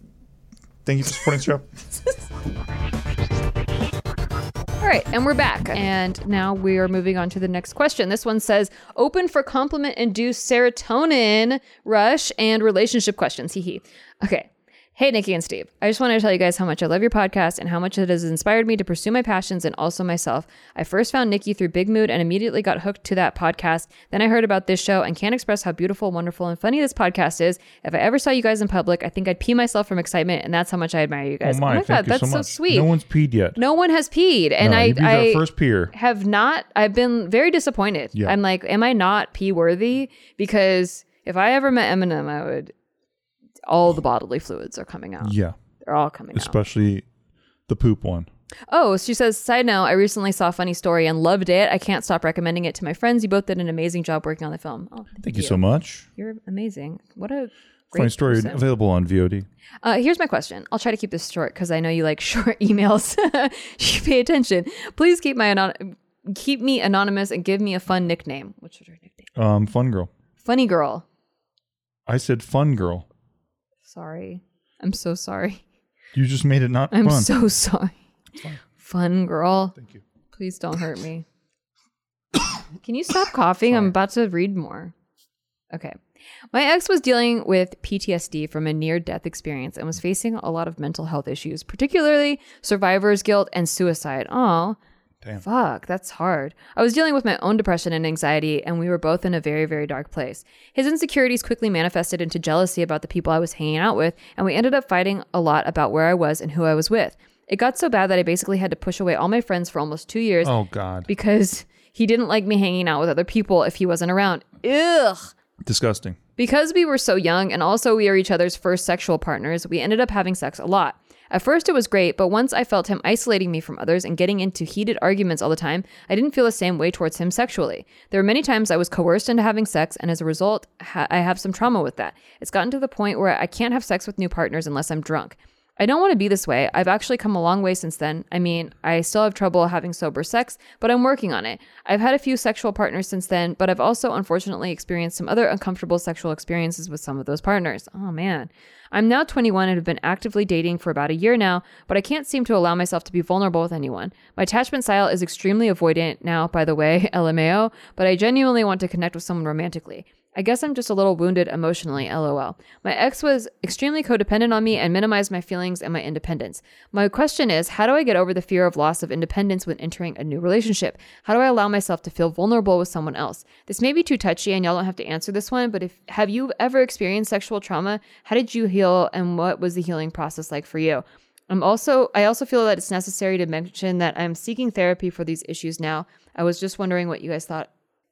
Speaker 2: Thank you for supporting the show.
Speaker 1: All right, and we're back. And now we are moving on to the next question. This one says open for compliment induced serotonin rush and relationship questions. Hee hee. Okay. Hey, Nikki and Steve. I just wanted to tell you guys how much I love your podcast and how much it has inspired me to pursue my passions and also myself. I first found Nikki through Big Mood and immediately got hooked to that podcast. Then I heard about this show and can't express how beautiful, wonderful, and funny this podcast is. If I ever saw you guys in public, I think I'd pee myself from excitement, and that's how much I admire you guys.
Speaker 2: Oh my, oh
Speaker 1: god,
Speaker 2: thank you
Speaker 1: that's
Speaker 2: so
Speaker 1: so, sweet.
Speaker 2: No one's peed yet.
Speaker 1: No one has peed, and
Speaker 2: No,
Speaker 1: I, I
Speaker 2: first peer.
Speaker 1: have not. I've been very disappointed.
Speaker 2: Yeah.
Speaker 1: I'm like, am I not pee worthy? Because if I ever met Eminem, I would. All the bodily fluids are coming out.
Speaker 2: Yeah,
Speaker 1: They're all coming out.
Speaker 2: especially the poop one.
Speaker 1: Oh, she says, side note, I recently saw a funny story and loved it. I can't stop recommending it to my friends. You both did an amazing job working on the film. Oh, thank,
Speaker 2: Thank you so much.
Speaker 1: You're amazing. What a great
Speaker 2: Funny story
Speaker 1: person.
Speaker 2: available on VOD.
Speaker 1: Uh, here's my question. I'll try to keep this short because I know you like short emails. you pay attention. Please keep my anon- keep me anonymous and give me a fun nickname. What's your nickname?
Speaker 2: Um, fun girl.
Speaker 1: Funny girl.
Speaker 2: I said fun girl.
Speaker 1: Sorry. I'm so sorry.
Speaker 2: You just made it not fun.
Speaker 1: I'm
Speaker 2: fun.
Speaker 1: so sorry. Fun girl.
Speaker 2: Thank you.
Speaker 1: Please don't hurt me. Can you stop coughing? I'm about to read more. Okay. My ex was dealing with PTSD from a near death experience and was facing a lot of mental health issues, particularly survivor's guilt and suicide. Oh,
Speaker 2: Damn.
Speaker 1: fuck, that's hard. I was dealing with my own depression and anxiety, and we were both in a very, very dark place. His insecurities quickly manifested into jealousy about the people I was hanging out with, and we ended up fighting a lot about where I was and who I was with. It got so bad that I basically had to push away all my friends for almost two years
Speaker 2: Oh God.
Speaker 1: because he didn't like me hanging out with other people if he wasn't around. Ugh.
Speaker 2: Disgusting.
Speaker 1: Because we were so young and also we are each other's first sexual partners, we ended up having sex a lot. At first, it was great, but once I felt him isolating me from others and getting into heated arguments all the time, I didn't feel the same way towards him sexually. There were many times I was coerced into having sex, and as a result, ha- I have some trauma with that. It's gotten to the point where I can't have sex with new partners unless I'm drunk. I don't want to be this way. I've actually come a long way since then. I mean, I still have trouble having sober sex, but I'm working on it. I've had a few sexual partners since then, but I've also unfortunately experienced some other uncomfortable sexual experiences with some of those partners. Oh man. I'm now 21 and have been actively dating for about a year now, but I can't seem to allow myself to be vulnerable with anyone. My attachment style is extremely avoidant now, by the way, LMAO, but I genuinely want to connect with someone romantically. I guess I'm just a little wounded emotionally, lol. My ex was extremely codependent on me and minimized my feelings and my independence. My question is how do I get over the fear of loss of independence when entering a new relationship? How do I allow myself to feel vulnerable with someone else? This may be too touchy and y'all don't have to answer this one, but if have you ever experienced sexual trauma? How did you heal and what was the healing process like for you? I'm also I also feel that it's necessary to mention that I'm seeking therapy for these issues now. I was just wondering what you guys thought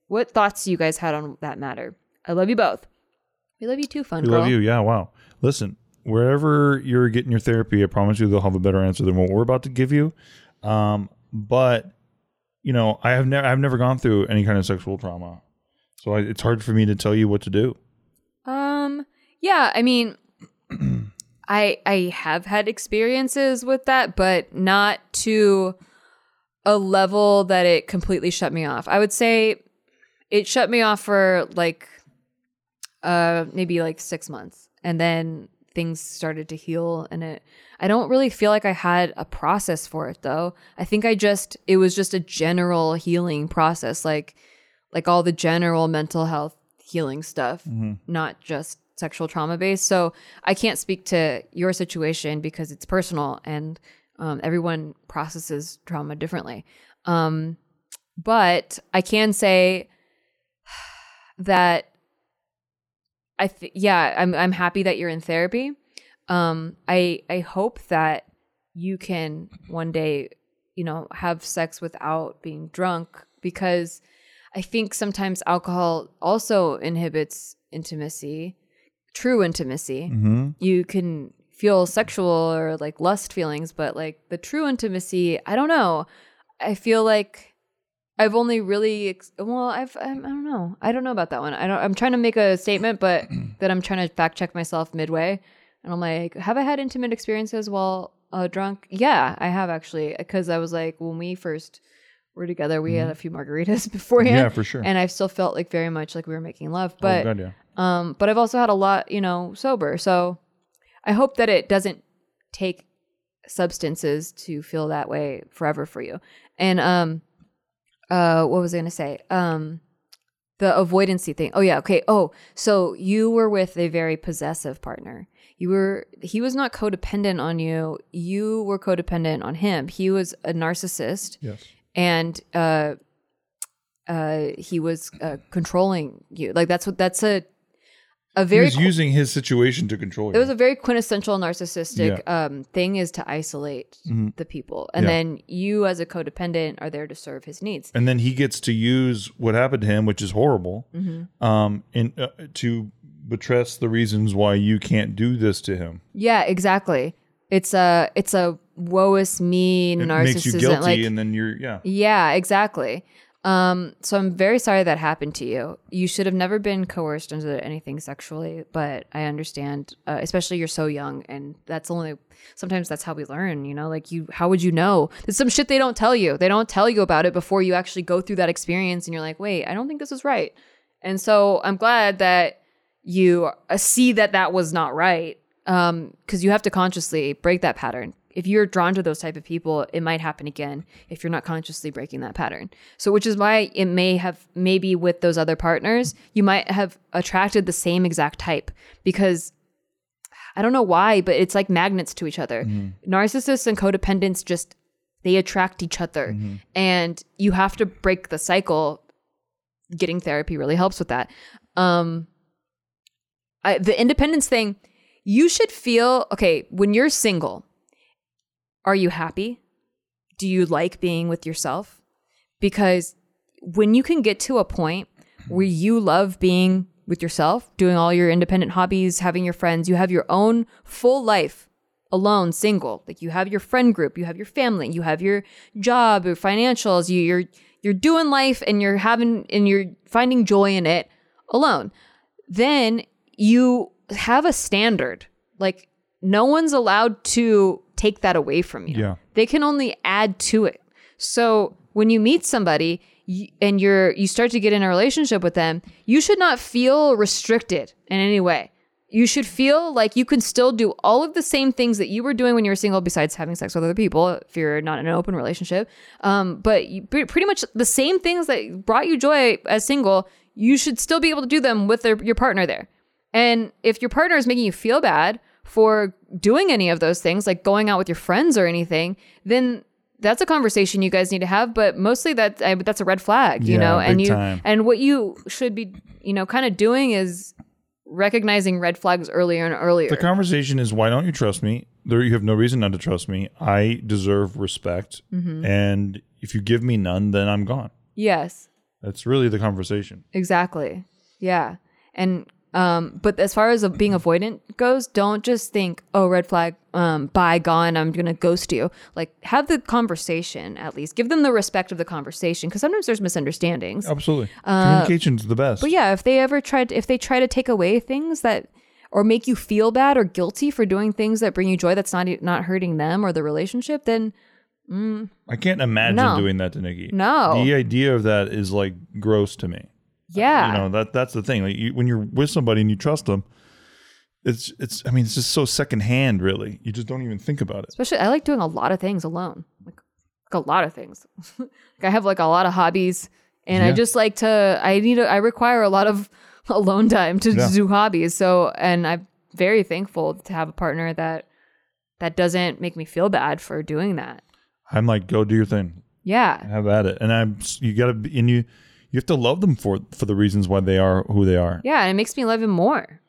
Speaker 1: what thoughts you guys had on that matter. I love you both. We love you too, fun
Speaker 2: We
Speaker 1: girl.
Speaker 2: love you. Yeah. Wow. Listen, wherever you're getting your therapy, I promise you they'll have a better answer than what we're about to give you. Um, but you know, I have never, I've never gone through any kind of sexual trauma, so I, it's hard for me to tell you what to do.
Speaker 1: Um, yeah, I mean, I I have had experiences with that, but not to a level that it completely shut me off. I would say it shut me off for like uh maybe like 6 months. and then things started to heal and it I don't really feel like I had a process for it though. I think I just it was just a general healing process like like all the general mental health healing stuff, not just sexual trauma based. So I can't speak to your situation because it's personal and um, everyone processes trauma differently. Um, but I can say that I th- yeah, I'm I'm happy that you're in therapy. Um, I I hope that you can one day, you know, have sex without being drunk because I think sometimes alcohol also inhibits intimacy, true intimacy.
Speaker 2: Mm-hmm.
Speaker 1: You can feel sexual or like lust feelings, but like the true intimacy, I don't know. I feel like I've only really ex- well, I've I'm, I don't know. I don't know about that one. I don't. I'm trying to make a statement, but that I'm trying to fact check myself midway, and I'm like, have I had intimate experiences while uh, drunk? Yeah, I have actually, because I was like, when we first were together, we had a few margaritas beforehand.
Speaker 2: Yeah, for sure.
Speaker 1: And I still felt like very much like we were making love,
Speaker 2: oh,
Speaker 1: but
Speaker 2: God, yeah.
Speaker 1: um, but I've also had a lot, you know, sober. So I hope that it doesn't take substances to feel that way forever for you. And um, uh, what was I gonna say? Um, the avoidancy thing. Oh yeah, okay. Oh, so you were with a very possessive partner. You were he was not codependent on you. You were codependent on him. He was a narcissist
Speaker 2: Yes.
Speaker 1: and uh uh he was uh, controlling you. Like that's what that's a a
Speaker 2: He
Speaker 1: very
Speaker 2: was using his situation to control you.
Speaker 1: it was a very quintessential narcissistic um, thing is to isolate the people and
Speaker 2: Yeah.
Speaker 1: then you as a codependent are there to serve his needs
Speaker 2: and then he gets to use what happened to him, which is horrible,
Speaker 1: Mm-hmm.
Speaker 2: um, in uh, to buttress the reasons why you can't do this to him.
Speaker 1: yeah exactly it's a it's a woe is me
Speaker 2: It
Speaker 1: narcissism
Speaker 2: makes you guilty,
Speaker 1: like
Speaker 2: and then you're yeah.
Speaker 1: yeah exactly um so i'm very sorry that happened to you. You should have never been coerced into anything sexually but i understand uh, especially you're so young and that's only sometimes that's how we learn you know? Like you how would you know? There's some shit they don't tell you. They don't tell you about it before you actually go through that experience and you're like wait i don't think this is right. And so i'm glad that you uh, see that that was not right um because you have to consciously break that pattern if you're drawn to those type of people it might happen again if you're not consciously breaking that pattern. So which is why it may have maybe with those other partners you might have attracted the same exact type because i don't know why but it's like magnets to each other. Narcissists and codependents just they attract each other. And you have to break the cycle. Getting therapy really helps with that. Um I, the independence thing you should feel okay when you're single are you happy do you like being with yourself because when you can get to a point where you love being with yourself doing all your independent hobbies having your friends you have your own full life alone single like you have your friend group you have your family you have your job your financials you, you're you're doing life and you're having and you're finding joy in it alone then you have a standard. Like no one's allowed to take that away from you.
Speaker 2: Yeah.
Speaker 1: They can only add to it. So when you meet somebody and you're you start to get in a relationship with them, you should not feel restricted in any way. You should feel like you can still do all of the same things that you were doing when you were single, besides having sex with other people, if you're not in an open relationship. Um, but you, pretty much the same things that brought you joy as single, you should still be able to do them with their, your partner there. And if your partner is making you feel bad for doing any of those things, like going out with your friends or anything, then that's a conversation you guys need to have. But mostly that I, that's a red flag, you
Speaker 2: Yeah,
Speaker 1: know. and you
Speaker 2: time.
Speaker 1: and what you should be, you know, kind of doing is recognizing red flags earlier and earlier.
Speaker 2: The conversation is why don't you trust me? There, you have no reason not to trust me. I deserve respect,
Speaker 1: Mm-hmm.
Speaker 2: and if you give me none, then I'm gone.
Speaker 1: yes,
Speaker 2: That's really the conversation.
Speaker 1: exactly. Yeah, and um, but as far as being avoidant goes, don't just think, oh, red flag, um, bye, gone. I'm gonna ghost you. Like, have the conversation at least. Give them the respect of the conversation because sometimes there's misunderstandings.
Speaker 2: Absolutely, communication's the best.
Speaker 1: Uh, But yeah, if they ever tried, if they try to take away things that, or make you feel bad or guilty for doing things that bring you joy, that's not not hurting them or the relationship, then
Speaker 2: I can't imagine
Speaker 1: No.
Speaker 2: doing that to Nikki.
Speaker 1: No.
Speaker 2: the idea of that is like gross to me.
Speaker 1: Yeah,
Speaker 2: You know that that's the thing. Like you, when you're with somebody and you trust them, it's it's. I mean, it's just so secondhand. Really, you just don't even think about it.
Speaker 1: Especially, I like doing a lot of things alone, like, like a lot of things. like I have like a lot of hobbies, and I just like to. I need. A, I require a lot of alone time to
Speaker 2: Yeah.
Speaker 1: do hobbies. So, and I'm very thankful to have a partner that that doesn't make me feel bad for doing that.
Speaker 2: I'm like, go do your thing,
Speaker 1: Yeah,
Speaker 2: have at it, and I'm. You gotta and you you have to love them for for the reasons why they are who they are.
Speaker 1: yeah, and it makes me love him more.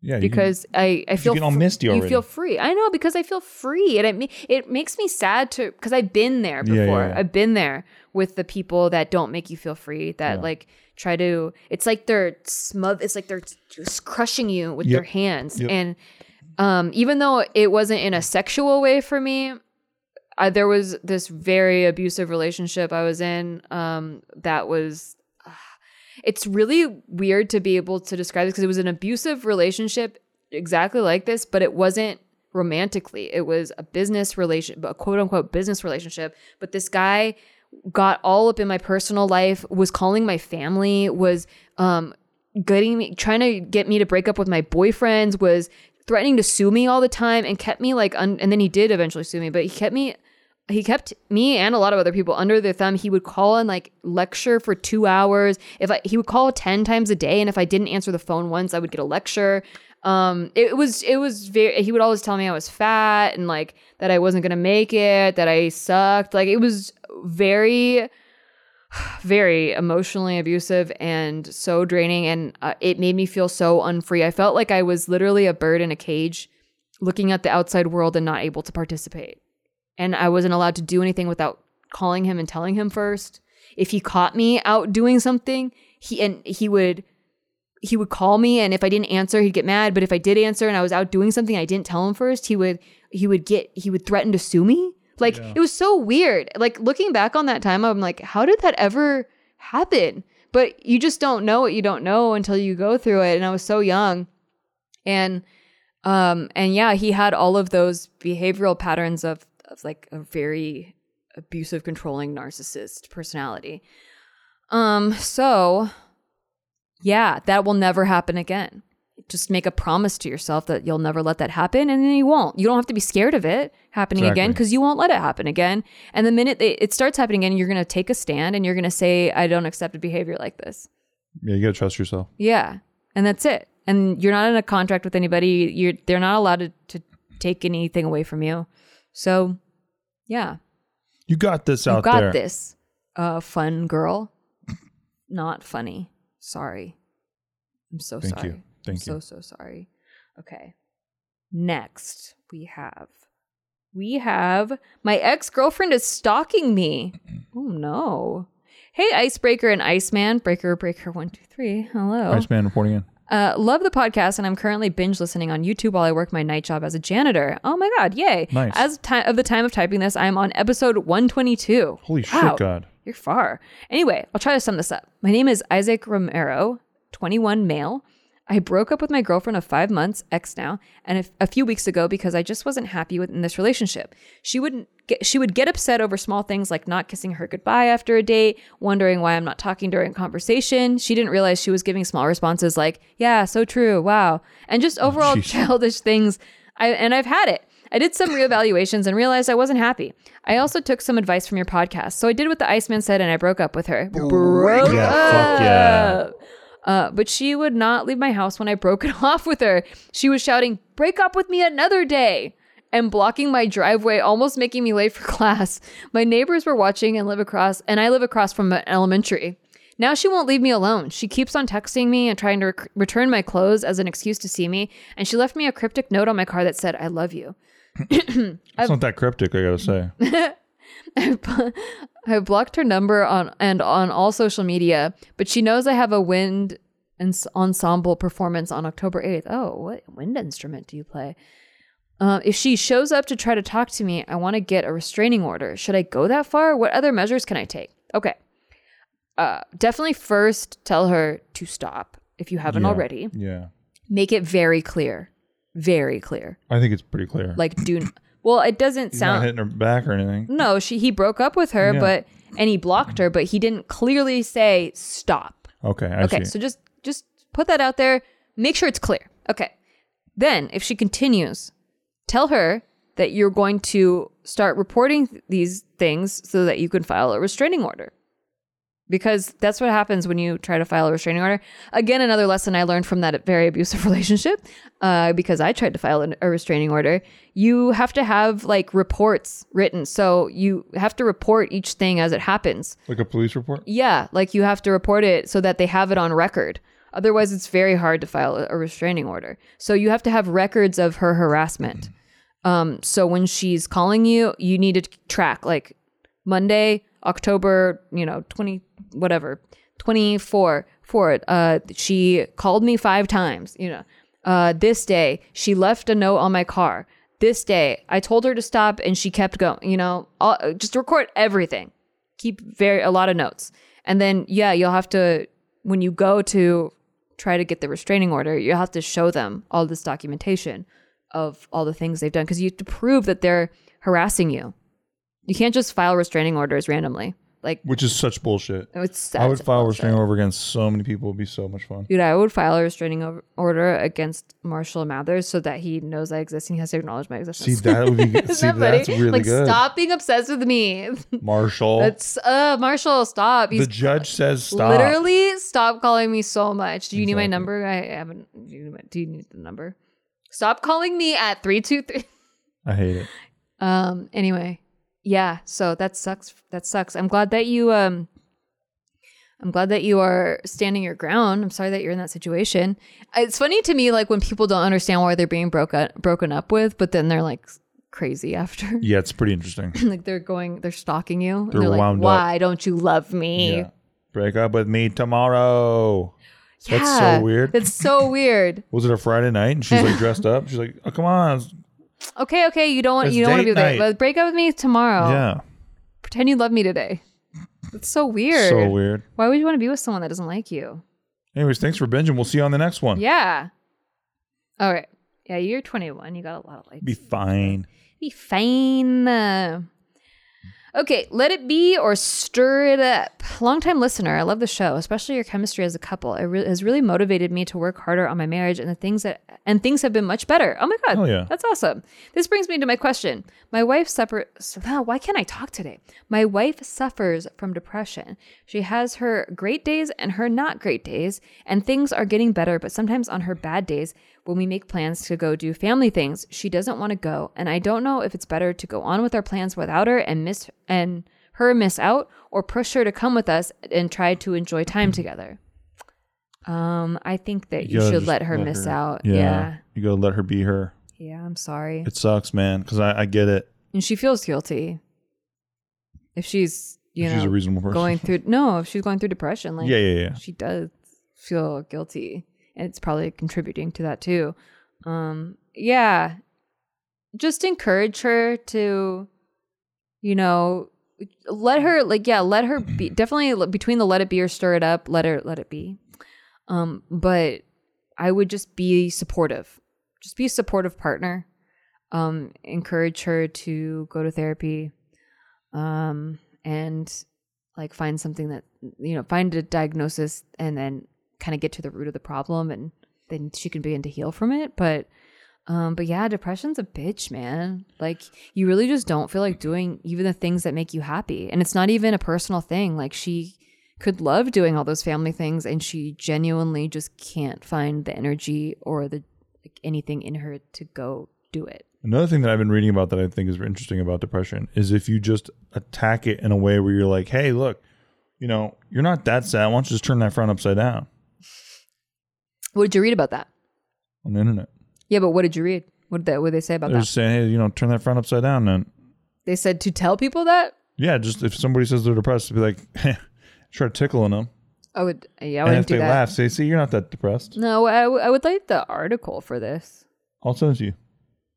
Speaker 2: Yeah, you can-
Speaker 1: because I, I feel
Speaker 2: getting all misty
Speaker 1: You feel free. I know because I feel free, and it it makes me sad to because I've been there before.
Speaker 2: yeah, yeah.
Speaker 1: I've been there with the people that don't make you feel free. That
Speaker 2: Yeah.
Speaker 1: like try to. It's like they're smooth. It's like they're just crushing you with their hands.
Speaker 2: Yep.
Speaker 1: And um, even though it wasn't in a sexual way for me, I, there was this very abusive relationship I was in. Um, that was it's really weird to be able to describe this because it was an abusive relationship exactly like this, but it wasn't romantically. It was a business relation, a quote unquote business relationship. But this guy got all up in my personal life, was calling my family, was um getting me trying to get me to break up with my boyfriends, was threatening to sue me all the time and kept me like un- and then he did eventually sue me, but he kept me he kept me and a lot of other people under their thumb. He would call and like lecture for two hours. If I he would call ten times a day, and if I didn't answer the phone once, I would get a lecture. Um, it was it was very. He would always tell me I was fat and like that I wasn't gonna make it, that I sucked. Like it was very, very emotionally abusive and so draining, and uh, it made me feel so unfree. I felt like I was literally a bird in a cage, looking at the outside world and not able to participate and I wasn't allowed to do anything without calling him and telling him first. If he caught me out doing something, he and he would he would call me and if I didn't answer, he'd get mad, but if I did answer and I was out doing something I didn't tell him first, he would he would get he would threaten to sue me. Like it was so weird. Like looking back on that time, I'm like, how did that ever happen? But you just don't know what you don't know until you go through it. And I was so young. And um and yeah, he had all of those behavioral patterns of of like a very abusive, controlling narcissist personality. Um, so yeah, that will never happen again. Just make a promise to yourself that you'll never let that happen, and then you won't. You don't have to be scared of it happening again because you won't let it happen again. And the minute it, it starts happening again, you're going to take a stand and you're going to say, "I don't accept a behavior like this."
Speaker 2: yeah, you gotta trust yourself.
Speaker 1: Yeah, and that's it. And you're not in a contract with anybody. You're they're not allowed to, to take anything away from you. So, yeah,
Speaker 2: You got this out you
Speaker 1: got
Speaker 2: there.
Speaker 1: this, uh, fun girl. Not funny. Sorry. I'm so
Speaker 2: Thank
Speaker 1: sorry.
Speaker 2: you. Thank
Speaker 1: I'm
Speaker 2: you.
Speaker 1: So so sorry. Okay. Next we have we have my ex girlfriend is stalking me. Oh no. Hey, Icebreaker and Iceman, Breaker, Breaker, one, two, three. Hello.
Speaker 2: Iceman reporting in.
Speaker 1: Uh, love the podcast, and I'm currently binge listening on YouTube while I work my night job as a janitor. Oh my god, yay!
Speaker 2: Nice.
Speaker 1: As ti- of the time of typing this, I am on episode 122.
Speaker 2: Holy
Speaker 1: Wow.
Speaker 2: shit, God.
Speaker 1: You're far. Anyway, I'll try to sum this up. My name is Isaac Romero, 21 male. I broke up with my girlfriend of five months, ex now, and a, a few weeks ago because I just wasn't happy with in this relationship. She wouldn't get, she would get upset over small things like not kissing her goodbye after a date, wondering why I'm not talking during conversation. She didn't realize she was giving small responses like, "Yeah, so true, wow," and just overall
Speaker 2: jeez.
Speaker 1: childish things. I and I've had it. I did some reevaluations and realized I wasn't happy. I also took some advice from your podcast. So I did what the Iceman said and I broke up with her. Broke
Speaker 2: Yeah, fuck yeah.
Speaker 1: Uh, but she would not leave my house when I broke it off with her. She was shouting, Break up with me another day! And blocking my driveway, almost making me late for class. My neighbors were watching and live across, and I live across from an elementary. Now she won't leave me alone. She keeps on texting me and trying to rec- return my clothes as an excuse to see me. And she left me a cryptic note on my car that said, I love you.
Speaker 2: It's not that cryptic, I gotta say.
Speaker 1: I've blocked her number on and on all social media, but she knows I have a wind ens- ensemble performance on October 8th. Oh, what wind instrument do you play? Uh, if she shows up to try to talk to me, I want to get a restraining order. Should I go that far? What other measures can I take? Okay. Uh, definitely first tell her to stop if you haven't
Speaker 2: Yeah.
Speaker 1: already.
Speaker 2: Yeah.
Speaker 1: Make it very clear. Very clear.
Speaker 2: I think it's pretty clear.
Speaker 1: Like, do. n- Well, it doesn't
Speaker 2: He's not
Speaker 1: sound.
Speaker 2: hitting her back or anything.
Speaker 1: No, she he broke up with her,
Speaker 2: Yeah.
Speaker 1: but and he blocked her, but he didn't clearly say stop.
Speaker 2: Okay, I
Speaker 1: Okay,
Speaker 2: see.
Speaker 1: so just just put that out there. Make sure it's clear. Okay. Then, if she continues, tell her that you're going to start reporting these things so that you can file a restraining order. Because that's what happens when you try to file a restraining order. Again, another lesson I learned from that very abusive relationship, uh, because I tried to file an, a restraining order. You have to have like reports written. So you have to report each thing as it happens.
Speaker 2: Like a police report?
Speaker 1: Yeah, like you have to report it so that they have it on record. Otherwise, it's very hard to file a- restraining order. So you have to have records of her harassment. Um, so when she's calling you, you need to track like Monday, October, you know, 20, whatever, 24 for it. Uh, she called me five times, you know. Uh, this day, she left a note on my car. This day, I told her to stop and she kept going, you know, all, just record everything. Keep very, a lot of notes. And then, yeah, you'll have to, when you go to try to get the restraining order, you have to show them all this documentation of all the things they've done because you have to prove that they're harassing you. You can't just file restraining orders randomly. Like
Speaker 2: Which is such bullshit.
Speaker 1: it's
Speaker 2: I would file a
Speaker 1: bullshit.
Speaker 2: restraining order against so many people. It'd be so much fun.
Speaker 1: Dude, I would file a restraining o- order against Marshall Mathers so that he knows I exist and he has to acknowledge my existence.
Speaker 2: See, that would be
Speaker 1: Isn't
Speaker 2: see,
Speaker 1: that
Speaker 2: that's
Speaker 1: funny?
Speaker 2: really
Speaker 1: like,
Speaker 2: good.
Speaker 1: stop being obsessed with me.
Speaker 2: Marshall.
Speaker 1: That's uh, Marshall. Stop.
Speaker 2: the
Speaker 1: He's
Speaker 2: judge says stop.
Speaker 1: literally stop calling me so much. Do you need my
Speaker 2: Exactly.
Speaker 1: number? I haven't. Do you, do you need the number? Stop calling me at three two three.
Speaker 2: I hate it.
Speaker 1: Um. Anyway, yeah. So that sucks. That sucks. I'm glad that you um. I'm glad that you are standing your ground. I'm sorry that you're in that situation. It's funny to me, like when people don't understand why they're being broken broken up with, but then they're like crazy after.
Speaker 2: Yeah, it's pretty interesting.
Speaker 1: like they're going, they're stalking you.
Speaker 2: They're
Speaker 1: they're like,
Speaker 2: wound up.
Speaker 1: why don't you love me?
Speaker 2: yeah. Break up with me tomorrow. That's so weird.
Speaker 1: That's so weird.
Speaker 2: Was it a Friday night and she's like dressed up? She's like, oh, come on.
Speaker 1: Okay, okay, you don't want
Speaker 2: It's
Speaker 1: you don't want to
Speaker 2: date
Speaker 1: be with me,
Speaker 2: night.
Speaker 1: but break up with me tomorrow.
Speaker 2: Yeah.
Speaker 1: Pretend you love me today. That's so weird.
Speaker 2: So weird.
Speaker 1: Why would you want to be with someone that doesn't like you?
Speaker 2: Anyways, thanks for binging. We'll see you on the next one.
Speaker 1: Yeah. All right. Yeah, you're 21. You got a lot of likes.
Speaker 2: Be fine.
Speaker 1: Be fine. Uh, Okay, let it be or stir it up. Longtime listener, I love the show, especially your chemistry as a couple. It re- has really motivated me to work harder on my marriage, and the things that and things have been much better. Oh my god,
Speaker 2: yeah.
Speaker 1: that's awesome. This brings me to my question. My wife suffers. Why can't I talk today? My wife suffers from depression. She has her great days and her not great days, and things are getting better. But sometimes on her bad days, when we make plans to go do family things, she doesn't want to go, and I don't know if it's better to go on with our plans without her and miss and her miss out, or push her to come with us and try to enjoy time together. Um, I think that you,
Speaker 2: gotta
Speaker 1: should let her miss out.
Speaker 2: Yeah.
Speaker 1: yeah.
Speaker 2: You gotta let her be her.
Speaker 1: Yeah, I'm sorry.
Speaker 2: It sucks, man, because I, I get it.
Speaker 1: And she feels guilty. If she's, you
Speaker 2: She's
Speaker 1: know,
Speaker 2: a reasonable person.
Speaker 1: going through no, if she's going through depression, like
Speaker 2: yeah, yeah, yeah.
Speaker 1: she does feel guilty. It's probably contributing to that too. Um, yeah. Just encourage her to, you know, let her like yeah, let her be definitely between the let it be or stir it up, let her let it be. Um, but I would just be supportive. Just be a supportive partner. Um, encourage her to go to therapy. Um, and like find something that you know, find a diagnosis and then kind of get to the root of the problem and then she can begin to heal from it. But um, but yeah, depression's a bitch, man. Like you really just don't feel like doing even the things that make you happy. And it's not even a personal thing. Like she could love doing all those family things and she genuinely just can't find the energy or the like anything in her to go do it.
Speaker 2: Another thing that I've been reading about that I think is interesting about depression is if you just attack it in a way where you're like, hey, look, you know, you're not that sad. Why don't you just turn that front upside down
Speaker 1: What did you read about that?
Speaker 2: on the internet?
Speaker 1: Yeah, but what did you read? What did they, what did they say about that?
Speaker 2: They're
Speaker 1: that?
Speaker 2: just saying, hey, you know, turn that front upside down. And
Speaker 1: They said to tell people that?
Speaker 2: yeah, just if somebody says they're depressed, be like, try tickling them.
Speaker 1: I would, yeah, I
Speaker 2: and
Speaker 1: wouldn't
Speaker 2: if
Speaker 1: do
Speaker 2: they
Speaker 1: that.
Speaker 2: laugh, say, see, you're not that depressed.
Speaker 1: No, I, w- I would like the article for this.
Speaker 2: I'll send it to you.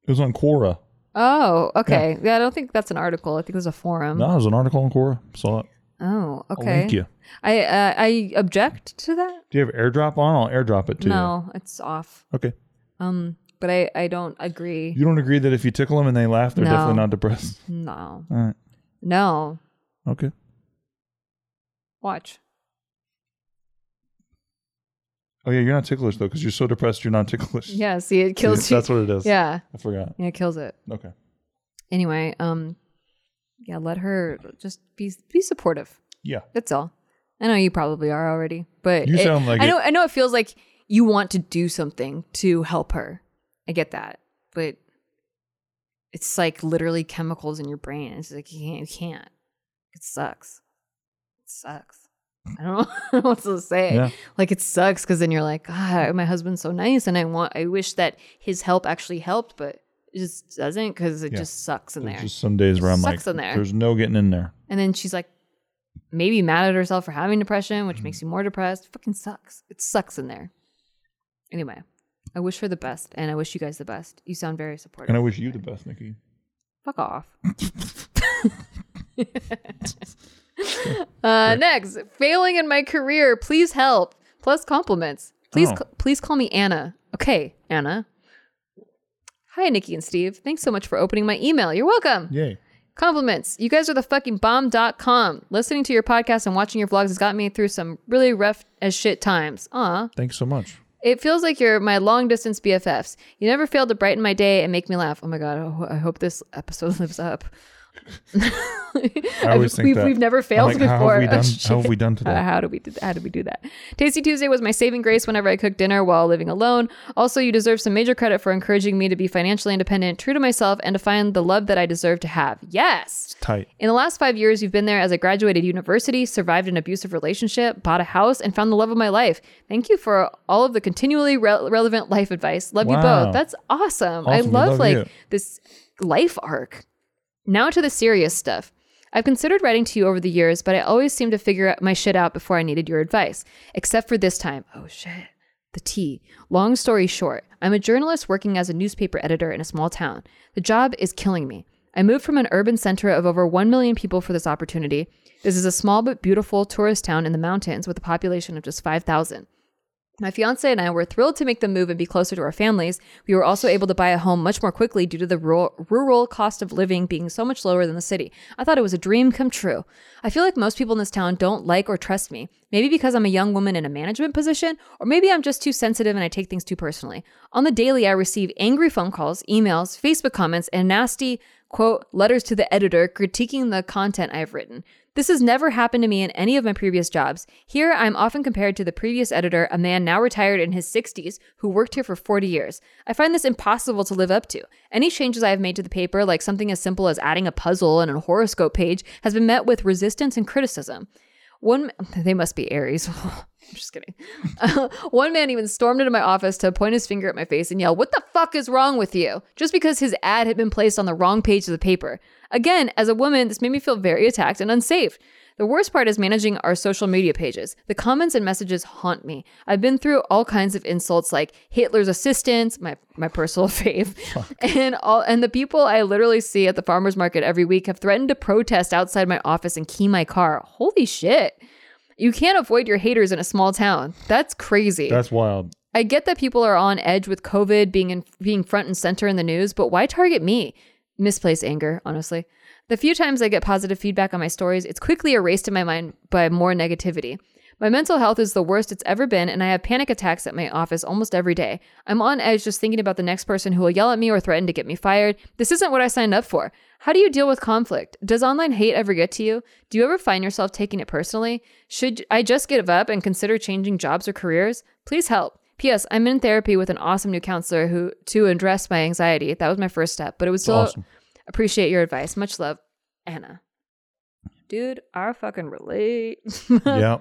Speaker 2: It was on Quora.
Speaker 1: Oh, okay. Yeah, I don't think that's an article. I think it was a forum.
Speaker 2: No, it was an article on Quora. Saw it.
Speaker 1: Oh,
Speaker 2: I'll
Speaker 1: okay.
Speaker 2: link you.
Speaker 1: I uh, I object to that.
Speaker 2: Do you have AirDrop on? I'll AirDrop it to
Speaker 1: No, it's off.
Speaker 2: Okay.
Speaker 1: Um, but I I don't agree.
Speaker 2: You don't agree that if you tickle them and they laugh, they're
Speaker 1: No.
Speaker 2: definitely not depressed.
Speaker 1: No,
Speaker 2: All right.
Speaker 1: no.
Speaker 2: Okay.
Speaker 1: Watch.
Speaker 2: Oh yeah, you're not ticklish though, because you're so depressed. You're not ticklish.
Speaker 1: Yeah, see, it kills you.
Speaker 2: That's what it is.
Speaker 1: Yeah,
Speaker 2: I forgot.
Speaker 1: yeah, it kills it.
Speaker 2: Okay.
Speaker 1: Anyway, um, yeah, let her just be be supportive.
Speaker 2: Yeah.
Speaker 1: That's all. I know you probably are already, but
Speaker 2: You
Speaker 1: it-
Speaker 2: sound like
Speaker 1: I
Speaker 2: it.
Speaker 1: know. I know it feels like you want to do something to help her. I get that, but it's like literally chemicals in your brain. It's like you can't. You can't. It sucks. It sucks. I don't know, what to say.
Speaker 2: Yeah.
Speaker 1: Like it sucks because then you're like, God, my husband's so nice, and I want. I wish that his help actually helped, but it just doesn't because it
Speaker 2: Yeah.
Speaker 1: just sucks in
Speaker 2: There's
Speaker 1: there.
Speaker 2: just some days where I'm like,
Speaker 1: Sucks in there.
Speaker 2: there's no getting in there.
Speaker 1: And then she's like, maybe mad at herself for having depression, which
Speaker 2: Mm-hmm.
Speaker 1: makes you more depressed. Fucking sucks. It sucks in there. Anyway, I wish her the best, and I wish you guys the best. You sound very supportive.
Speaker 2: And I wish you the best, Nikki.
Speaker 1: Fuck off. uh, next, failing in my career. Please help. Plus compliments. Please,
Speaker 2: Oh.
Speaker 1: please call me Anna. Okay, Anna. Hi, Nikki and Steve. Thanks so much for opening my email. You're welcome.
Speaker 2: Yay.
Speaker 1: Compliments. You guys are the fucking bomb.com. Listening to your podcast and watching your vlogs has got me through some really rough as shit times. Aw.
Speaker 2: Thanks so much.
Speaker 1: It feels like you're my long distance BFFs. You never fail to brighten my day and make me laugh. Oh my God. I I hope this episode lives up.
Speaker 2: I always think
Speaker 1: we've,
Speaker 2: that.
Speaker 1: we've never failed
Speaker 2: like,
Speaker 1: before.
Speaker 2: How have we
Speaker 1: Oh,
Speaker 2: done,
Speaker 1: shit.
Speaker 2: how have we done today?
Speaker 1: Uh, how do we do how do we do that? Tasty Tuesday was my saving grace whenever I cooked dinner while living alone. Also, you deserve some major credit for encouraging me to be financially independent, true to myself, and to find the love that I deserve to have. Yes.
Speaker 2: Tight.
Speaker 1: In the last five years, you've been there as I graduated university, survived an abusive relationship, bought a house, and found the love of my life. Thank you for all of the continually re- relevant life advice. Love you both. That's awesome. I
Speaker 2: Awesome. We
Speaker 1: love,
Speaker 2: love
Speaker 1: like
Speaker 2: you.
Speaker 1: this life arc. Now to the serious stuff. I've considered writing to you over the years, but I always seem to figure my shit out before I needed your advice. Except for this time. Oh shit. The T. Long story short, I'm a journalist working as a newspaper editor in a small town. The job is killing me. I moved from an urban center of over 1 million people for this opportunity. This is a small but beautiful tourist town in the mountains with a population of just 5,000. My fiance and I were thrilled to make the move and be closer to our families. We were also able to buy a home much more quickly due to the rural, rural cost of living being so much lower than the city. I thought it was a dream come true. I feel like most people in this town don't like or trust me. Maybe because I'm a young woman in a management position, or maybe I'm just too sensitive and I take things too personally. On the daily, I receive angry phone calls, emails, Facebook comments, and nasty, quote, letters to the editor critiquing the content I have written. This has never happened to me in any of my previous jobs. Here, I'm often compared to the previous editor, a man now retired in his 60s who worked here for 40 years. I find this impossible to live up to. Any changes I have made to the paper, like something as simple as adding a puzzle and a horoscope page, has been met with resistance and criticism. One, they must be Aries. I'm just kidding. Uh, one man even stormed into my office to point his finger at my face and yell, What the fuck is wrong with you? Just because his ad had been placed on the wrong page of the paper. Again, as a woman, this made me feel very attacked and unsafe. The worst part is managing our social media pages. The comments and messages haunt me. I've been through all kinds of insults like Hitler's assistants, my, my personal fave, and all and the people I literally see at the farmers market every week have threatened to protest outside my office and key my car. Holy shit. You can't avoid your haters in a small town. That's crazy.
Speaker 2: That's wild.
Speaker 1: I get that people are on edge with COVID being in, being front and center in the news, but why target me? Misplaced anger, honestly. The few times I get positive feedback on my stories, it's quickly erased in my mind by more negativity. My mental health is the worst it's ever been, and I have panic attacks at my office almost every day. I'm on edge just thinking about the next person who will yell at me or threaten to get me fired. This isn't what I signed up for. How do you deal with conflict? Does online hate ever get to you? Do you ever find yourself taking it personally? Should I just give up and consider changing jobs or careers? Please help. P.S. I'm in therapy with an awesome new counselor who to address my anxiety. That was my first step, but it was still
Speaker 2: awesome.
Speaker 1: appreciate your advice. Much love, Anna. Dude, I fucking relate.
Speaker 2: yeah.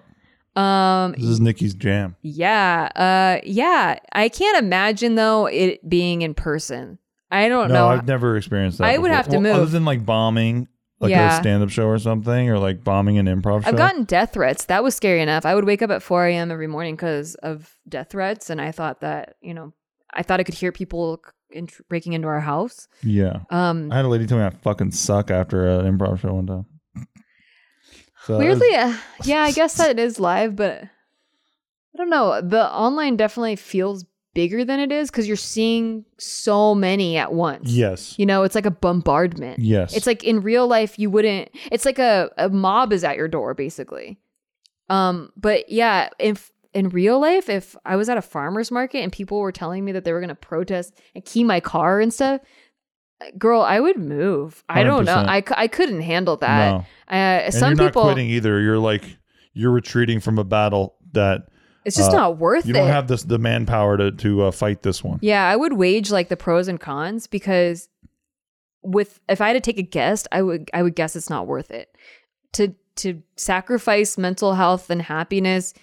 Speaker 1: um
Speaker 2: This is Nikki's jam.
Speaker 1: yeah. Uh yeah. I can't imagine though it being in person. I don't
Speaker 2: No,
Speaker 1: know.
Speaker 2: I've never experienced that.
Speaker 1: I would have to
Speaker 2: Well, Other
Speaker 1: move.
Speaker 2: than like bombing, like
Speaker 1: Yeah.
Speaker 2: a stand-up show or something, or like bombing an improv show.
Speaker 1: I've gotten death threats. That was scary enough. I would wake up at 4 a.m. every morning because of death threats. And I thought that, you know, I thought I could hear people in, breaking into our house.
Speaker 2: yeah.
Speaker 1: Um,
Speaker 2: I had a lady tell me I fucking suck after an improv show one time. So that was-
Speaker 1: weirdly, uh, yeah, I guess that it is live, but I don't know. The online definitely feels bigger than it is because you're seeing so many at once.
Speaker 2: yes,
Speaker 1: You know, it's like a bombardment.
Speaker 2: yes,
Speaker 1: It's like in real life you wouldn't it's like a, a mob is at your door basically. Um but yeah, if in real life, if I was at a farmer's market and people were telling me that they were going to protest and key my car and stuff, girl, I would move. I don't know.
Speaker 2: 100%.
Speaker 1: I, I couldn't handle that.
Speaker 2: No.
Speaker 1: Uh, some
Speaker 2: you're not
Speaker 1: people,
Speaker 2: quitting either. You're like you're retreating from a battle that
Speaker 1: it's just
Speaker 2: uh,
Speaker 1: not worth it.
Speaker 2: you don't have this the manpower to to uh, fight this one.
Speaker 1: Yeah, I would wage like the pros and cons because with if I had to take a guess, I would I would guess it's not worth it. To to sacrifice mental health and happiness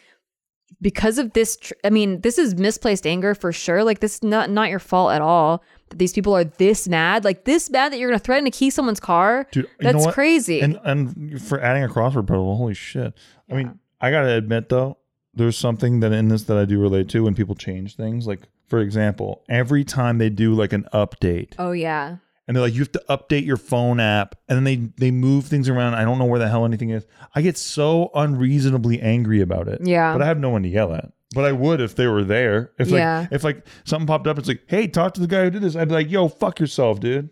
Speaker 1: because of this tr- I mean, this is misplaced anger for sure. Like this is not not your fault at all that these people are this mad. Like this mad that you're going to threaten to key someone's car.
Speaker 2: Dude, you know
Speaker 1: That's crazy.
Speaker 2: And and for adding a crossword puzzle, holy shit! I mean, I gotta admit though, there's something that in this that I do relate to when people change things. Like for example, every time they do like an update,
Speaker 1: oh yeah.
Speaker 2: and they're like, you have to update your phone app, and then they they move things around. I don't know where the hell anything is. I get so unreasonably angry about it.
Speaker 1: Yeah.
Speaker 2: but I have no one to yell at. But I would if they were there. If like
Speaker 1: Yeah.
Speaker 2: if like something popped up, it's like, hey, talk to the guy who did this. I'd be like, yo, fuck yourself, dude.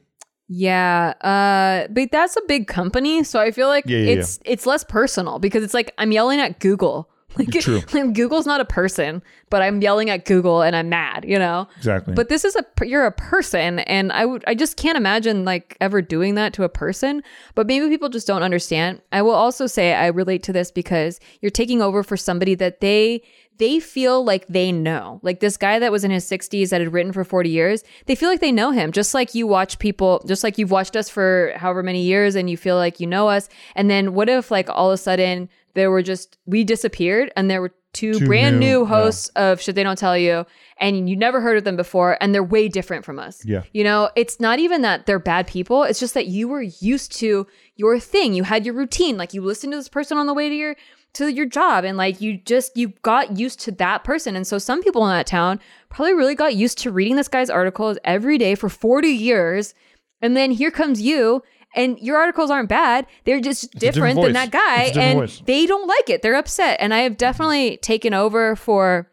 Speaker 1: Yeah, uh, but that's a big company, so I feel like
Speaker 2: Yeah, yeah,
Speaker 1: it's it's less personal because it's like I'm yelling at Google. Like,
Speaker 2: True.
Speaker 1: like, Google's not a person, but I'm yelling at Google and I'm mad, you know.
Speaker 2: Exactly.
Speaker 1: But this is a you're a person, and I would I just can't imagine like ever doing that to a person. But maybe people just don't understand. I will also say I relate to this because you're taking over for somebody that they they feel like they know. Like this guy that was in his 60s that had written for 40 years, they feel like they know him. Just like you watch people, just like you've watched us for however many years and you feel like you know us. And then what if like all of a sudden there were just we disappeared and there were two,
Speaker 2: Two
Speaker 1: brand
Speaker 2: new-
Speaker 1: new
Speaker 2: yeah.
Speaker 1: hosts of shit they don't tell you and you never heard of them before and they're way different from us.
Speaker 2: Yeah.
Speaker 1: You know, it's not even that they're bad people. It's just that you were used to your thing. You had your routine. Like you listened to this person on the way to your to your job and like you just you got used to that person. And so some people in that town probably really got used to reading this guy's articles every day for 40 years. And then here comes you and your articles aren't bad. They're just
Speaker 2: different
Speaker 1: different, than that guy
Speaker 2: It's a different
Speaker 1: and
Speaker 2: voice.
Speaker 1: they don't like it. They're upset. And I have definitely taken over for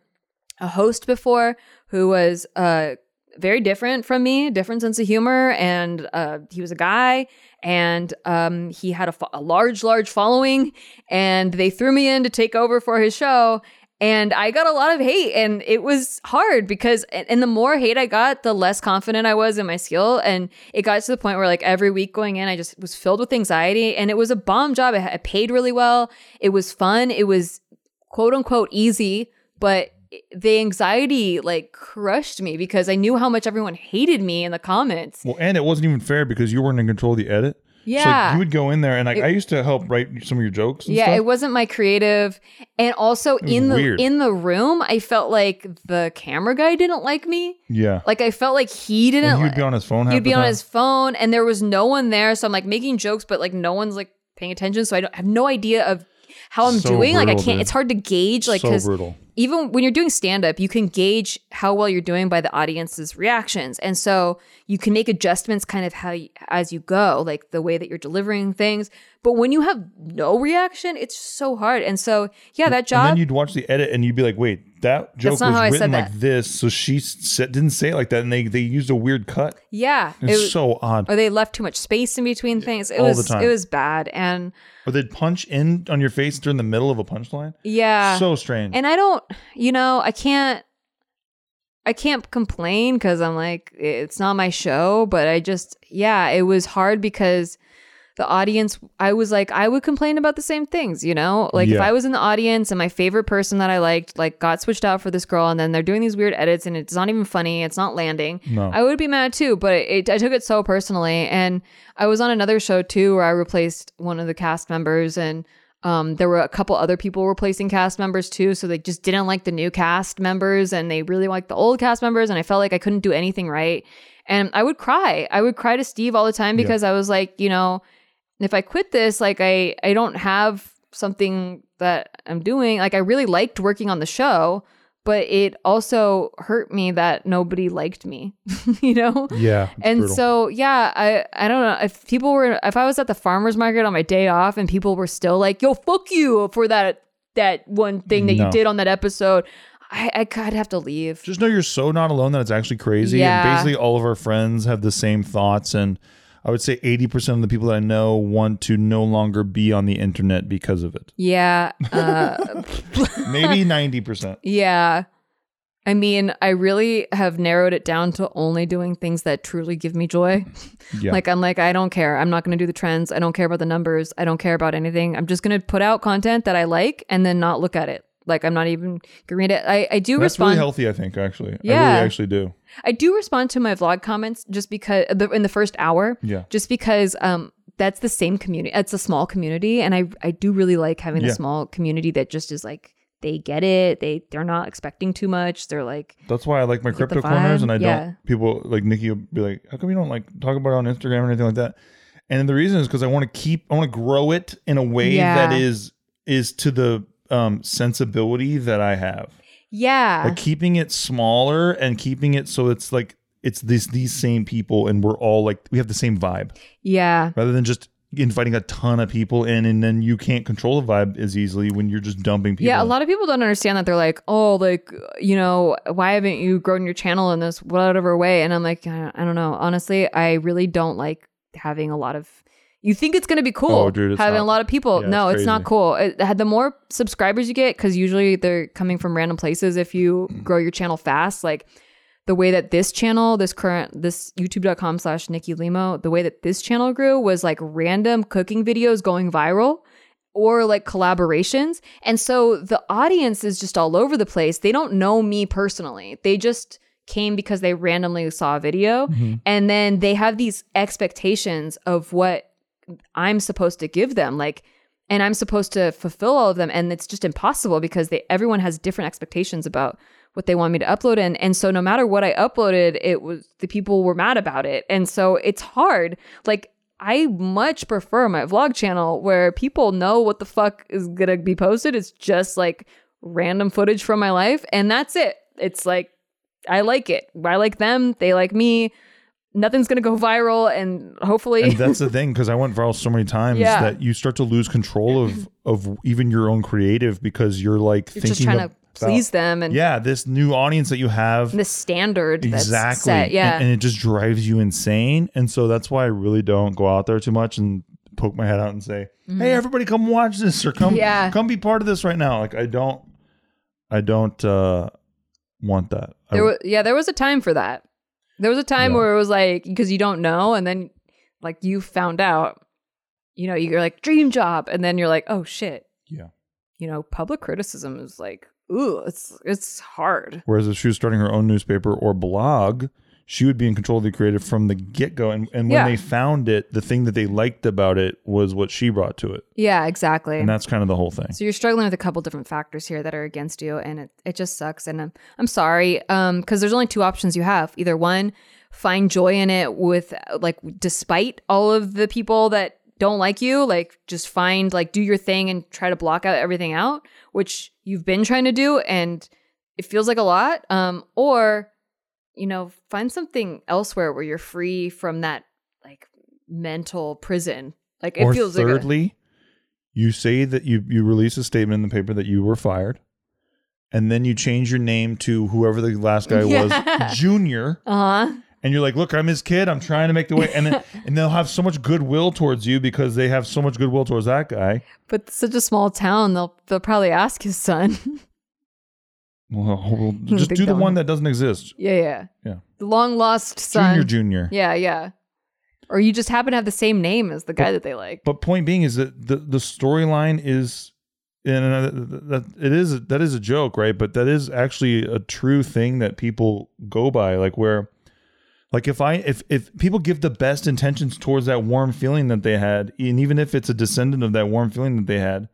Speaker 1: a host before who was uh very different from me, different sense of humor, and uh, he was a guy, and um, he had a, fo- a large, large following, and they threw me in to take over for his show, and I got a lot of hate, and it was hard because, and the more hate I got, the less confident I was in my skill, and it got to the point where like every week going in, I just was filled with anxiety, and it was a bomb job. I paid really well, it was fun, it was quote unquote easy, but the anxiety like crushed me because I knew how much everyone hated me in the comments.
Speaker 2: Well, and it wasn't even fair because you weren't in control of the edit. So
Speaker 1: Yeah.
Speaker 2: you would go in there and like I used to help write some of your jokes. And
Speaker 1: yeah,
Speaker 2: stuff.
Speaker 1: it wasn't my creative. And also in the
Speaker 2: weird.
Speaker 1: in the room, I felt like the camera guy didn't like me.
Speaker 2: yeah.
Speaker 1: Like I felt like he didn't
Speaker 2: and you'd be on his phone.
Speaker 1: He'd be on his phone and there was no one there. So I'm like making jokes, but like no one's like paying attention. So I don't I have no idea of how I'm
Speaker 2: So
Speaker 1: doing. like I can't
Speaker 2: dude.
Speaker 1: it's hard to gauge like
Speaker 2: so
Speaker 1: because
Speaker 2: brutal.
Speaker 1: even when you're doing stand up, you can gauge how well you're doing by the audience's reactions. And so you can make adjustments kind of how you, as you go, like the way that you're delivering things. But when you have no reaction, it's so hard. And so, yeah, that job.
Speaker 2: And then you'd watch the edit and you'd be like, "Wait, that joke was
Speaker 1: not how I
Speaker 2: written like
Speaker 1: that.
Speaker 2: this." So she said, didn't say it like that, and they they used a weird cut.
Speaker 1: yeah, it
Speaker 2: It's
Speaker 1: was-
Speaker 2: so odd.
Speaker 1: or they left too much space in between things. It
Speaker 2: All the
Speaker 1: was
Speaker 2: time.
Speaker 1: it was bad. And
Speaker 2: Or they'd punch in on your face during the middle of a punchline.
Speaker 1: yeah.
Speaker 2: so strange.
Speaker 1: And I don't, you know, I can't, I can't complain because I'm like, it's not my show, but I just, yeah, it was hard because the audience, I was like, I would complain about the same things, you know? Like if I was in the audience and my favorite person that I liked, like got switched out for this girl and then they're doing these weird edits and it's not even funny, it's not landing.
Speaker 2: No.
Speaker 1: I would be mad too, but it, I took it so personally. And I was on another show too where I replaced one of the cast members and um, there were a couple other people replacing cast members too. So they just didn't like the new cast members and they really liked the old cast members. And I felt like I couldn't do anything right. And I would cry. I would cry to Steve all the time because I was like, you know, if I quit this, like I, I don't have something that I'm doing. Like I really liked working on the show, but it also hurt me that nobody liked me, you know?
Speaker 2: yeah,
Speaker 1: and
Speaker 2: brutal.
Speaker 1: so yeah i i don't know if people were if i was at the farmers market on my day off and people were still like yo fuck you for that that one thing that
Speaker 2: No.
Speaker 1: you did on that episode i i i'd have to leave
Speaker 2: just know you're so not alone that it's actually crazy.
Speaker 1: Yeah.
Speaker 2: And basically, all of our friends have the same thoughts. And I would say 80% of the people that I know want to no longer be on the internet because of it.
Speaker 1: Yeah. Uh,
Speaker 2: Maybe 90%.
Speaker 1: yeah. I mean, I really have narrowed it down to only doing things that truly give me joy.
Speaker 2: Yeah.
Speaker 1: Like I'm like I don't care. I'm not going to do the trends. I don't care about the numbers. I don't care about anything. I'm just going to put out content that I like and then not look at it. Like I'm not even going to read it. I I do
Speaker 2: That's
Speaker 1: respond.
Speaker 2: really healthy, I think, actually. I
Speaker 1: Yeah.
Speaker 2: really actually do.
Speaker 1: I do respond to my vlog comments just because the, in the first hour.
Speaker 2: Yeah.
Speaker 1: Just because um that's the same community. It's a small community, and I I do really like having
Speaker 2: Yeah.
Speaker 1: a small community that just is like they get it. They they're not expecting too much. They're like
Speaker 2: That's why I like my crypto corners, and I
Speaker 1: Yeah.
Speaker 2: don't. People like Nikki will be like, "How come you don't like talk about it on Instagram or anything like that?" And the reason is because I want to keep, I want to grow it in a way
Speaker 1: Yeah.
Speaker 2: that is is to the um sensibility that I have.
Speaker 1: yeah
Speaker 2: Like keeping it smaller and keeping it so it's like it's these these same people, and we're all like we have the same vibe,
Speaker 1: yeah
Speaker 2: rather than just inviting a ton of people in, and then you can't control the vibe as easily when you're just dumping people.
Speaker 1: Yeah, a lot of people don't understand that. They're like, oh, like, you know, why haven't you grown your channel in this whatever way? And I'm like, I I don't know. Honestly, I really don't like having a lot of. You think it's going to be cool
Speaker 2: Oh, dude,
Speaker 1: having
Speaker 2: not.
Speaker 1: a lot of people.
Speaker 2: Yeah,
Speaker 1: no,
Speaker 2: it's
Speaker 1: it's not cool. It, had the more subscribers you get, because usually they're coming from random places. If you grow your channel fast, like the way that this channel, this current, this youtube.com slash Nikki Limo, the way that this channel grew was like random cooking videos going viral or like collaborations. And so the audience is just all over the place. They don't know me personally. They just came because they randomly saw a video mm-hmm. and then they have these expectations of what I'm supposed to give them. Like, and I'm supposed to fulfill all of them. And it's just impossible because they everyone has different expectations about what they want me to upload in. And so no matter what I uploaded, it was the people were mad about it. And so it's hard. Like I much prefer my vlog channel where people know what the fuck is gonna be posted. It's just like random footage from my life, and that's it. It's like I like it. I like them. They like me. Nothing's gonna go viral, and hopefully,
Speaker 2: and that's the thing because I went viral so many times
Speaker 1: Yeah.
Speaker 2: that you start to lose control of of even your own creative because you're like
Speaker 1: you're
Speaker 2: thinking
Speaker 1: just trying
Speaker 2: about,
Speaker 1: to please them and
Speaker 2: yeah this new audience that you have
Speaker 1: the standard that's
Speaker 2: exactly
Speaker 1: set. Yeah,
Speaker 2: and, and it just drives you insane and so that's why I really don't go out there too much and poke my head out and say hey everybody come watch this or come
Speaker 1: Mm-hmm. Yeah.
Speaker 2: come be part of this right now like I don't I don't uh want that
Speaker 1: there was yeah there was a time for that. There was a time
Speaker 2: Yeah.
Speaker 1: where it was like because you don't know, and then like you found out, you know, you're like dream job, and then you're like, oh shit,
Speaker 2: yeah
Speaker 1: you know, public criticism is like, ooh, it's it's hard.
Speaker 2: Whereas if she was starting her own newspaper or blog, she would be in control of the creative from the get go. And, and when
Speaker 1: Yeah.
Speaker 2: they found it, the thing that they liked about it was what she brought to it.
Speaker 1: Yeah, exactly.
Speaker 2: And that's kind of the whole thing.
Speaker 1: So you're struggling with a couple different factors here that are against you, and it, it just sucks. And I'm I'm sorry, um, because there's only two options you have. Either one, find joy in it with like despite all of the people that don't like you, like just find like do your thing and try to block out everything out, which you've been trying to do, and it feels like a lot. Um, or you know, find something elsewhere where you're free from that like mental prison. Like it
Speaker 2: or
Speaker 1: feels like a,
Speaker 2: thirdly, you say that you, you release a statement in the paper that you were fired. And then you change your name to whoever the last guy
Speaker 1: Yeah.
Speaker 2: was, Junior.
Speaker 1: uh huh.
Speaker 2: And you're like, look, I'm his kid. I'm trying to make the way. And then, and they'll have so much goodwill towards you because they have so much goodwill towards that guy.
Speaker 1: But such a small town, they'll they'll probably ask his son.
Speaker 2: Well, well, just do the one that doesn't exist.
Speaker 1: yeah, yeah.
Speaker 2: Yeah.
Speaker 1: The long lost son.
Speaker 2: Junior, junior.
Speaker 1: Yeah, yeah. Or you just happen to have the same name as the guy that they like.
Speaker 2: But point being is that the the storyline is, and uh, that it is that is a joke, right? But that is actually a true thing that people go by, like where, like if I if if people give the best intentions towards that warm feeling that they had, and even if it's a descendant of that warm feeling that they had,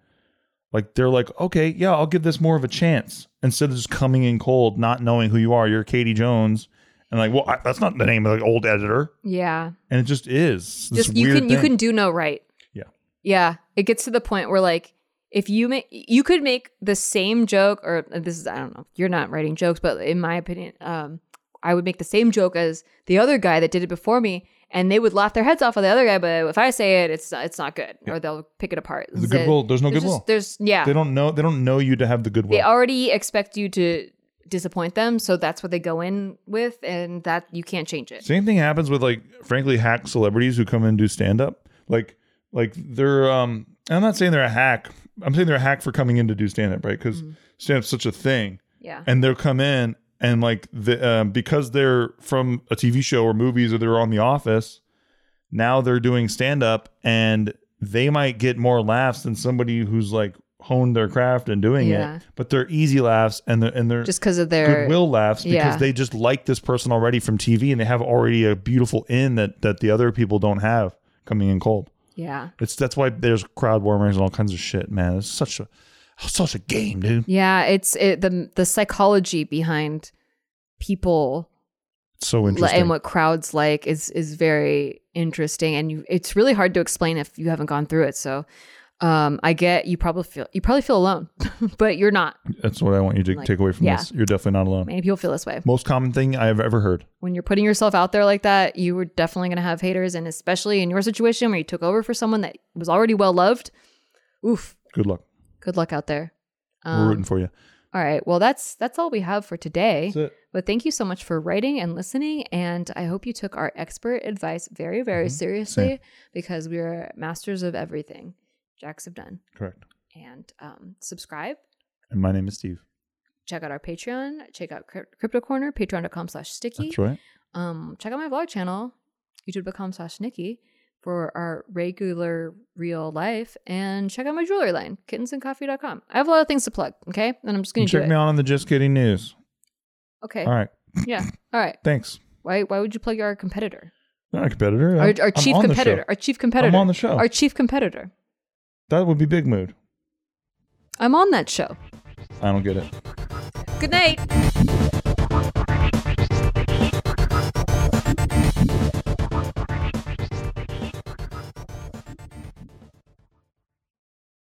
Speaker 2: like they're like, okay, yeah, I'll give this more of a chance instead of just coming in cold, not knowing who you are. You're Katie Jones. And like, well, I, that's not the name of the old editor,
Speaker 1: Yeah.
Speaker 2: and it just is. This
Speaker 1: Just you can you can do no right.
Speaker 2: Yeah.
Speaker 1: Yeah. It gets to the point where like if you make you could make the same joke or uh, this is I don't know, you're not writing jokes, but in my opinion, um I would make the same joke as the other guy that did it before me and they would laugh their heads off of the other guy, but if I say it, it's it's not good, or they'll pick it apart.
Speaker 2: The goodwill. There's no
Speaker 1: There's
Speaker 2: goodwill.
Speaker 1: just- there's yeah.
Speaker 2: They don't know. They don't know you to have the goodwill.
Speaker 1: they already expect you to disappoint them. So that's what they go in with, and that you can't change it.
Speaker 2: Same thing happens with like frankly hack celebrities who come in and do stand up. Like like they're um I'm not saying they're a hack. I'm saying they're a hack for coming in to do stand up, right? Because
Speaker 1: Mm-hmm.
Speaker 2: stand up's such a thing.
Speaker 1: Yeah.
Speaker 2: And they'll come in and like the um, because they're from a TV show or movies or they're on The Office, now they're doing stand up and they might get more laughs than somebody who's like honed their craft and doing
Speaker 1: Yeah.
Speaker 2: it. But they're easy laughs and they're and they're
Speaker 1: Just because of their
Speaker 2: goodwill laughs because
Speaker 1: Yeah.
Speaker 2: they just like this person already from TV and they have already a beautiful in that that the other people don't have coming in cold.
Speaker 1: Yeah.
Speaker 2: It's that's why there's crowd warmers and all kinds of shit, man. It's such a such a game, dude.
Speaker 1: Yeah, it's it, the the psychology behind people
Speaker 2: so interesting.
Speaker 1: and what crowds like is is very interesting, and you, it's really hard to explain if you haven't gone through it. So, um, I get you probably feel you probably feel alone, but you're not.
Speaker 2: that's what I want you to
Speaker 1: Like,
Speaker 2: take away from
Speaker 1: yeah.
Speaker 2: this. You're definitely not alone.
Speaker 1: Many people feel this way.
Speaker 2: Most common thing I've ever heard.
Speaker 1: When you're putting yourself out there like that, you were definitely going to have haters, and especially in your situation where you took over for someone that was already well loved. Oof,
Speaker 2: Good luck.
Speaker 1: Good luck out there.
Speaker 2: We're
Speaker 1: Um,
Speaker 2: rooting for you.
Speaker 1: all right, well that's that's all we have for today. But thank you so much for writing and listening. And I hope you took our expert advice very, very seriously
Speaker 2: Same.
Speaker 1: because we are masters of everything. Jacks have done.
Speaker 2: Correct.
Speaker 1: And um, subscribe.
Speaker 2: And my name is Steve.
Speaker 1: Check out our Patreon. Check out Crypto Corner, patreon.com slash sticky.
Speaker 2: That's right.
Speaker 1: Um, check out my vlog channel, youtube.com slash Nikki for our regular real life. And check out my jewelry line, kittensandcoffee.com. I have a lot of things to plug, okay? And I'm just going to
Speaker 2: check me out on the Just Kidding News.
Speaker 1: Okay.
Speaker 2: All right.
Speaker 1: Yeah. All right.
Speaker 2: Thanks.
Speaker 1: Why, why would you plug our competitor?
Speaker 2: Not a competitor.
Speaker 1: our, our chief competitor. Our chief competitor.
Speaker 2: I'm on the show.
Speaker 1: Our chief competitor.
Speaker 2: That would be Big Mood.
Speaker 1: I'm on that show.
Speaker 2: I don't get it.
Speaker 1: Good night.